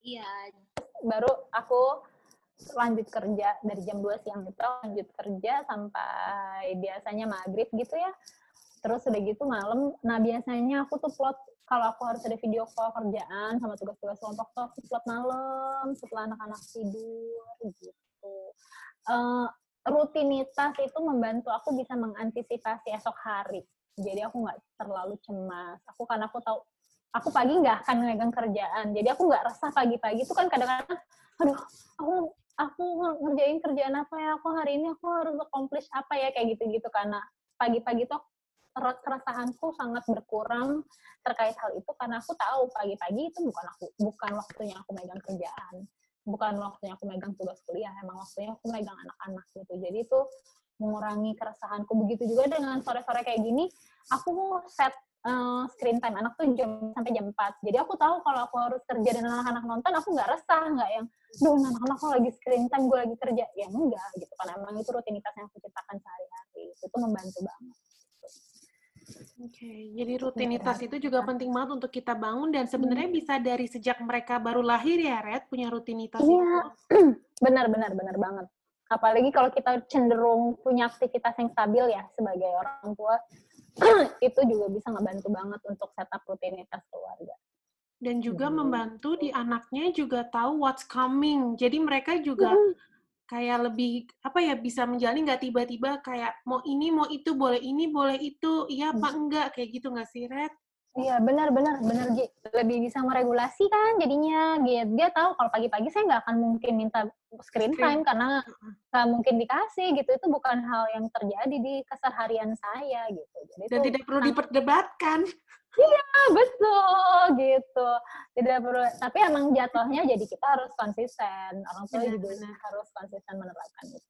Iya. Baru aku lanjut kerja dari jam 2 siang itu lanjut kerja sampai biasanya maghrib gitu ya. Terus udah gitu malam nah biasanya aku tuh plot kalau aku harus ada video call kerjaan sama tugas-tugas kelompok tuh aku plot malam setelah anak-anak tidur gitu. Uh, rutinitas itu membantu aku bisa mengantisipasi esok hari. Jadi aku nggak terlalu cemas. Aku karena aku tahu aku pagi nggak akan megang kerjaan. Jadi aku nggak resah pagi-pagi. Itu kan kadang-kadang aduh aku aku ngerjain kerjaan apa ya? Aku hari ini aku harus accomplish apa ya? Kayak gitu-gitu karena pagi-pagi tuh keresahanku sangat berkurang terkait hal itu karena aku tahu pagi-pagi itu bukan aku bukan waktunya aku megang kerjaan bukan waktunya aku megang tugas kuliah emang waktunya aku megang anak-anak gitu. Jadi itu mengurangi keresahanku. Begitu juga dengan sore-sore kayak gini aku set uh, screen time anak tuh jam sampai jam 4. Jadi aku tahu kalau aku harus kerja dan anak-anak nonton, aku nggak resah, nggak yang, duh anak-anak kok lagi screen time, gue lagi kerja. Ya enggak, gitu. Karena emang itu rutinitas yang aku ciptakan sehari-hari. Itu membantu banget. Oke, okay. jadi rutinitas ya, itu juga penting banget untuk kita bangun dan sebenarnya hmm. bisa dari sejak mereka baru lahir ya, Red, punya rutinitas Iya, benar, benar, benar banget. Apalagi kalau kita cenderung punya aktivitas yang stabil ya sebagai orang tua, itu juga bisa ngebantu banget untuk setup rutinitas keluarga. Dan juga Hmm. membantu di anaknya juga tahu what's coming. Jadi mereka juga kayak lebih apa ya bisa menjalani nggak tiba-tiba kayak mau ini mau itu boleh ini boleh itu iya apa enggak kayak gitu nggak sih Red? Iya benar benar benar lebih bisa meregulasi kan jadinya gitu. Dia tahu kalau pagi-pagi saya nggak akan mungkin minta screen time karena nggak mungkin dikasih gitu. Itu bukan hal yang terjadi di keseharian saya gitu. Jadi Dan itu tidak perlu diperdebatkan. Ah, betul gitu. Tidak perlu. Tapi emang jatuhnya jadi kita harus konsisten. Orang tua Benar, juga benar. harus konsisten menerapkan itu.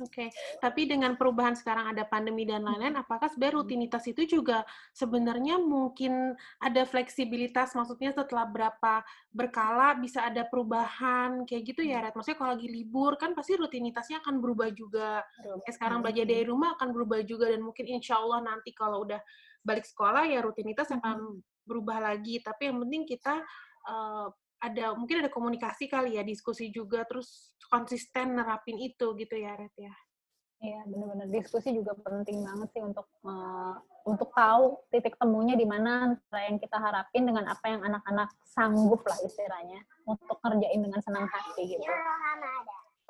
Oke, tapi dengan perubahan sekarang ada pandemi dan lain-lain, apakah sebenarnya rutinitas itu juga sebenarnya mungkin ada fleksibilitas, maksudnya setelah berapa berkala bisa ada perubahan kayak gitu ya, Red? Maksudnya kalau lagi libur kan pasti rutinitasnya akan berubah juga. Kayak sekarang belajar dari rumah akan berubah juga dan mungkin insya Allah nanti kalau udah balik sekolah ya rutinitas akan berubah lagi. Tapi yang penting kita eh, ada mungkin ada komunikasi kali ya, diskusi juga, terus konsisten nerapin itu gitu ya, Red ya. Iya, benar-benar diskusi juga penting banget sih untuk eh, untuk tahu titik temunya di mana antara yang kita harapin dengan apa yang anak-anak sanggup lah istilahnya untuk ngerjain dengan senang hati gitu.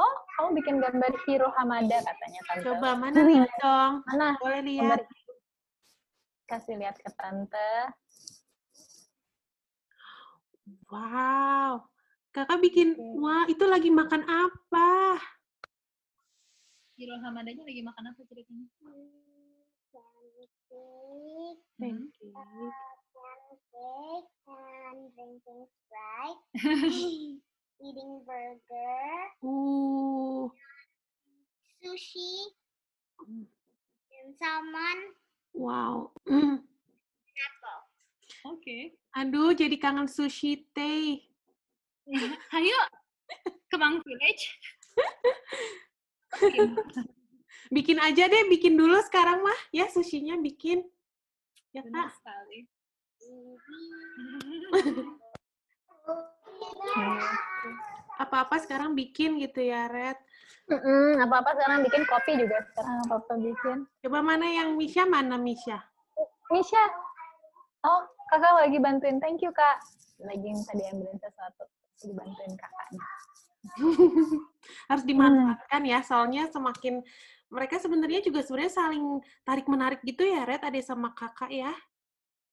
Oh, kamu bikin gambar Hiro Hamada katanya tante. Coba mana lihat dong? Mana? Boleh Gambar lihat. Kasih lihat ke tante. Wow. Kakak bikin, wah itu lagi makan apa? Hiro Hamadanya lagi makan apa ceritanya? Pancake, Pancake. pancake, and drinking Sprite. Eating burger, Uh, sushi, and salmon, wow. apple. Oke. Aduh, jadi kangen sushi teh. Ayo ke Bang Village. Bikin aja deh, bikin dulu sekarang mah. Ya, sushinya bikin. Ya, Benar Kak. sekali. Apa-apa sekarang bikin gitu ya, Red. Mm-mm, apa-apa sekarang bikin kopi juga sekarang apa-apa bikin. Coba mana yang Misha, mana Misha? Misha. Oh, kakak lagi bantuin. Thank you, Kak. Lagi minta diambilin sesuatu. Dibantuin kakaknya. Harus dimanfaatkan ya, soalnya semakin mereka sebenarnya juga sebenarnya saling tarik menarik gitu ya, Red, ada sama kakak ya.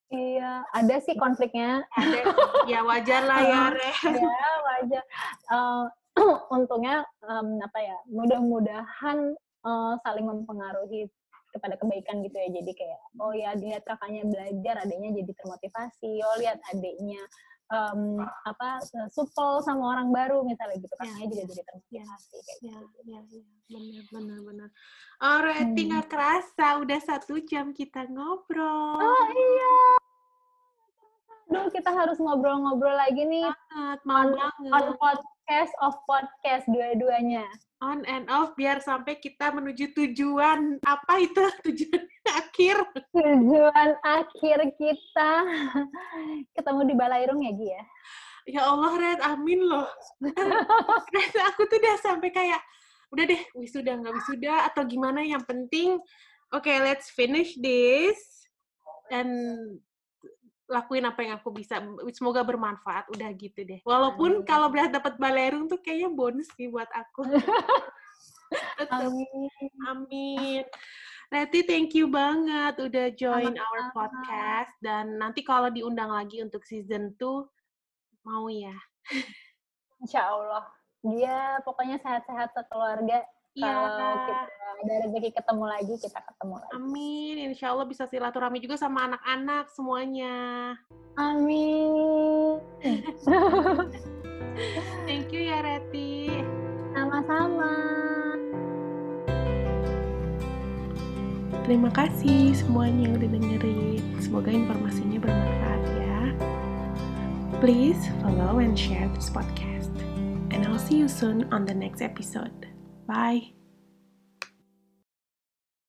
Iya, ada sih konfliknya. Ada, ya wajar lah ya, ya, wajar. Eh, untungnya em, apa ya? Mudah-mudahan eh, saling mempengaruhi kepada kebaikan gitu ya. Jadi kayak oh ya lihat kakaknya belajar, adiknya jadi termotivasi. Oh lihat adiknya em, apa supel sama orang baru misalnya gitu. Kakaknya juga jadi termotivasi kayak Ya, gitu. ya, ya, benar, benar, benar. Alright, Hmm. nggak kerasa udah satu jam kita ngobrol. Oh iya. Duh, kita harus ngobrol-ngobrol lagi nih Banget, mau on, banget. on podcast of podcast dua-duanya. On and off biar sampai kita menuju tujuan apa itu tujuan akhir. Tujuan akhir kita ketemu di Balairung ya, Gi ya? Ya Allah, Red, amin loh. Red, aku tuh udah sampai kayak, udah deh, wisuda nggak wisuda, atau gimana, yang penting, oke, let's finish this, dan lakuin apa yang aku bisa. Semoga bermanfaat, udah gitu deh. Walaupun Amin. kalau berat dapat balerung tuh kayaknya bonus sih buat aku. Amin. Amin. Reti, thank you banget udah join our Sama-sama. podcast. Dan nanti kalau diundang lagi untuk season 2, mau ya? Insya Allah. Dia pokoknya sehat-sehat sekeluarga. Iya. Kalau ada rezeki ketemu lagi, kita ketemu lagi. Amin. Insya Allah bisa silaturahmi juga sama anak-anak semuanya. Amin. Thank you ya, Reti. Sama-sama. Terima kasih semuanya yang udah dengerin. Semoga informasinya bermanfaat ya. Please follow and share this podcast. And I'll see you soon on the next episode. Bye.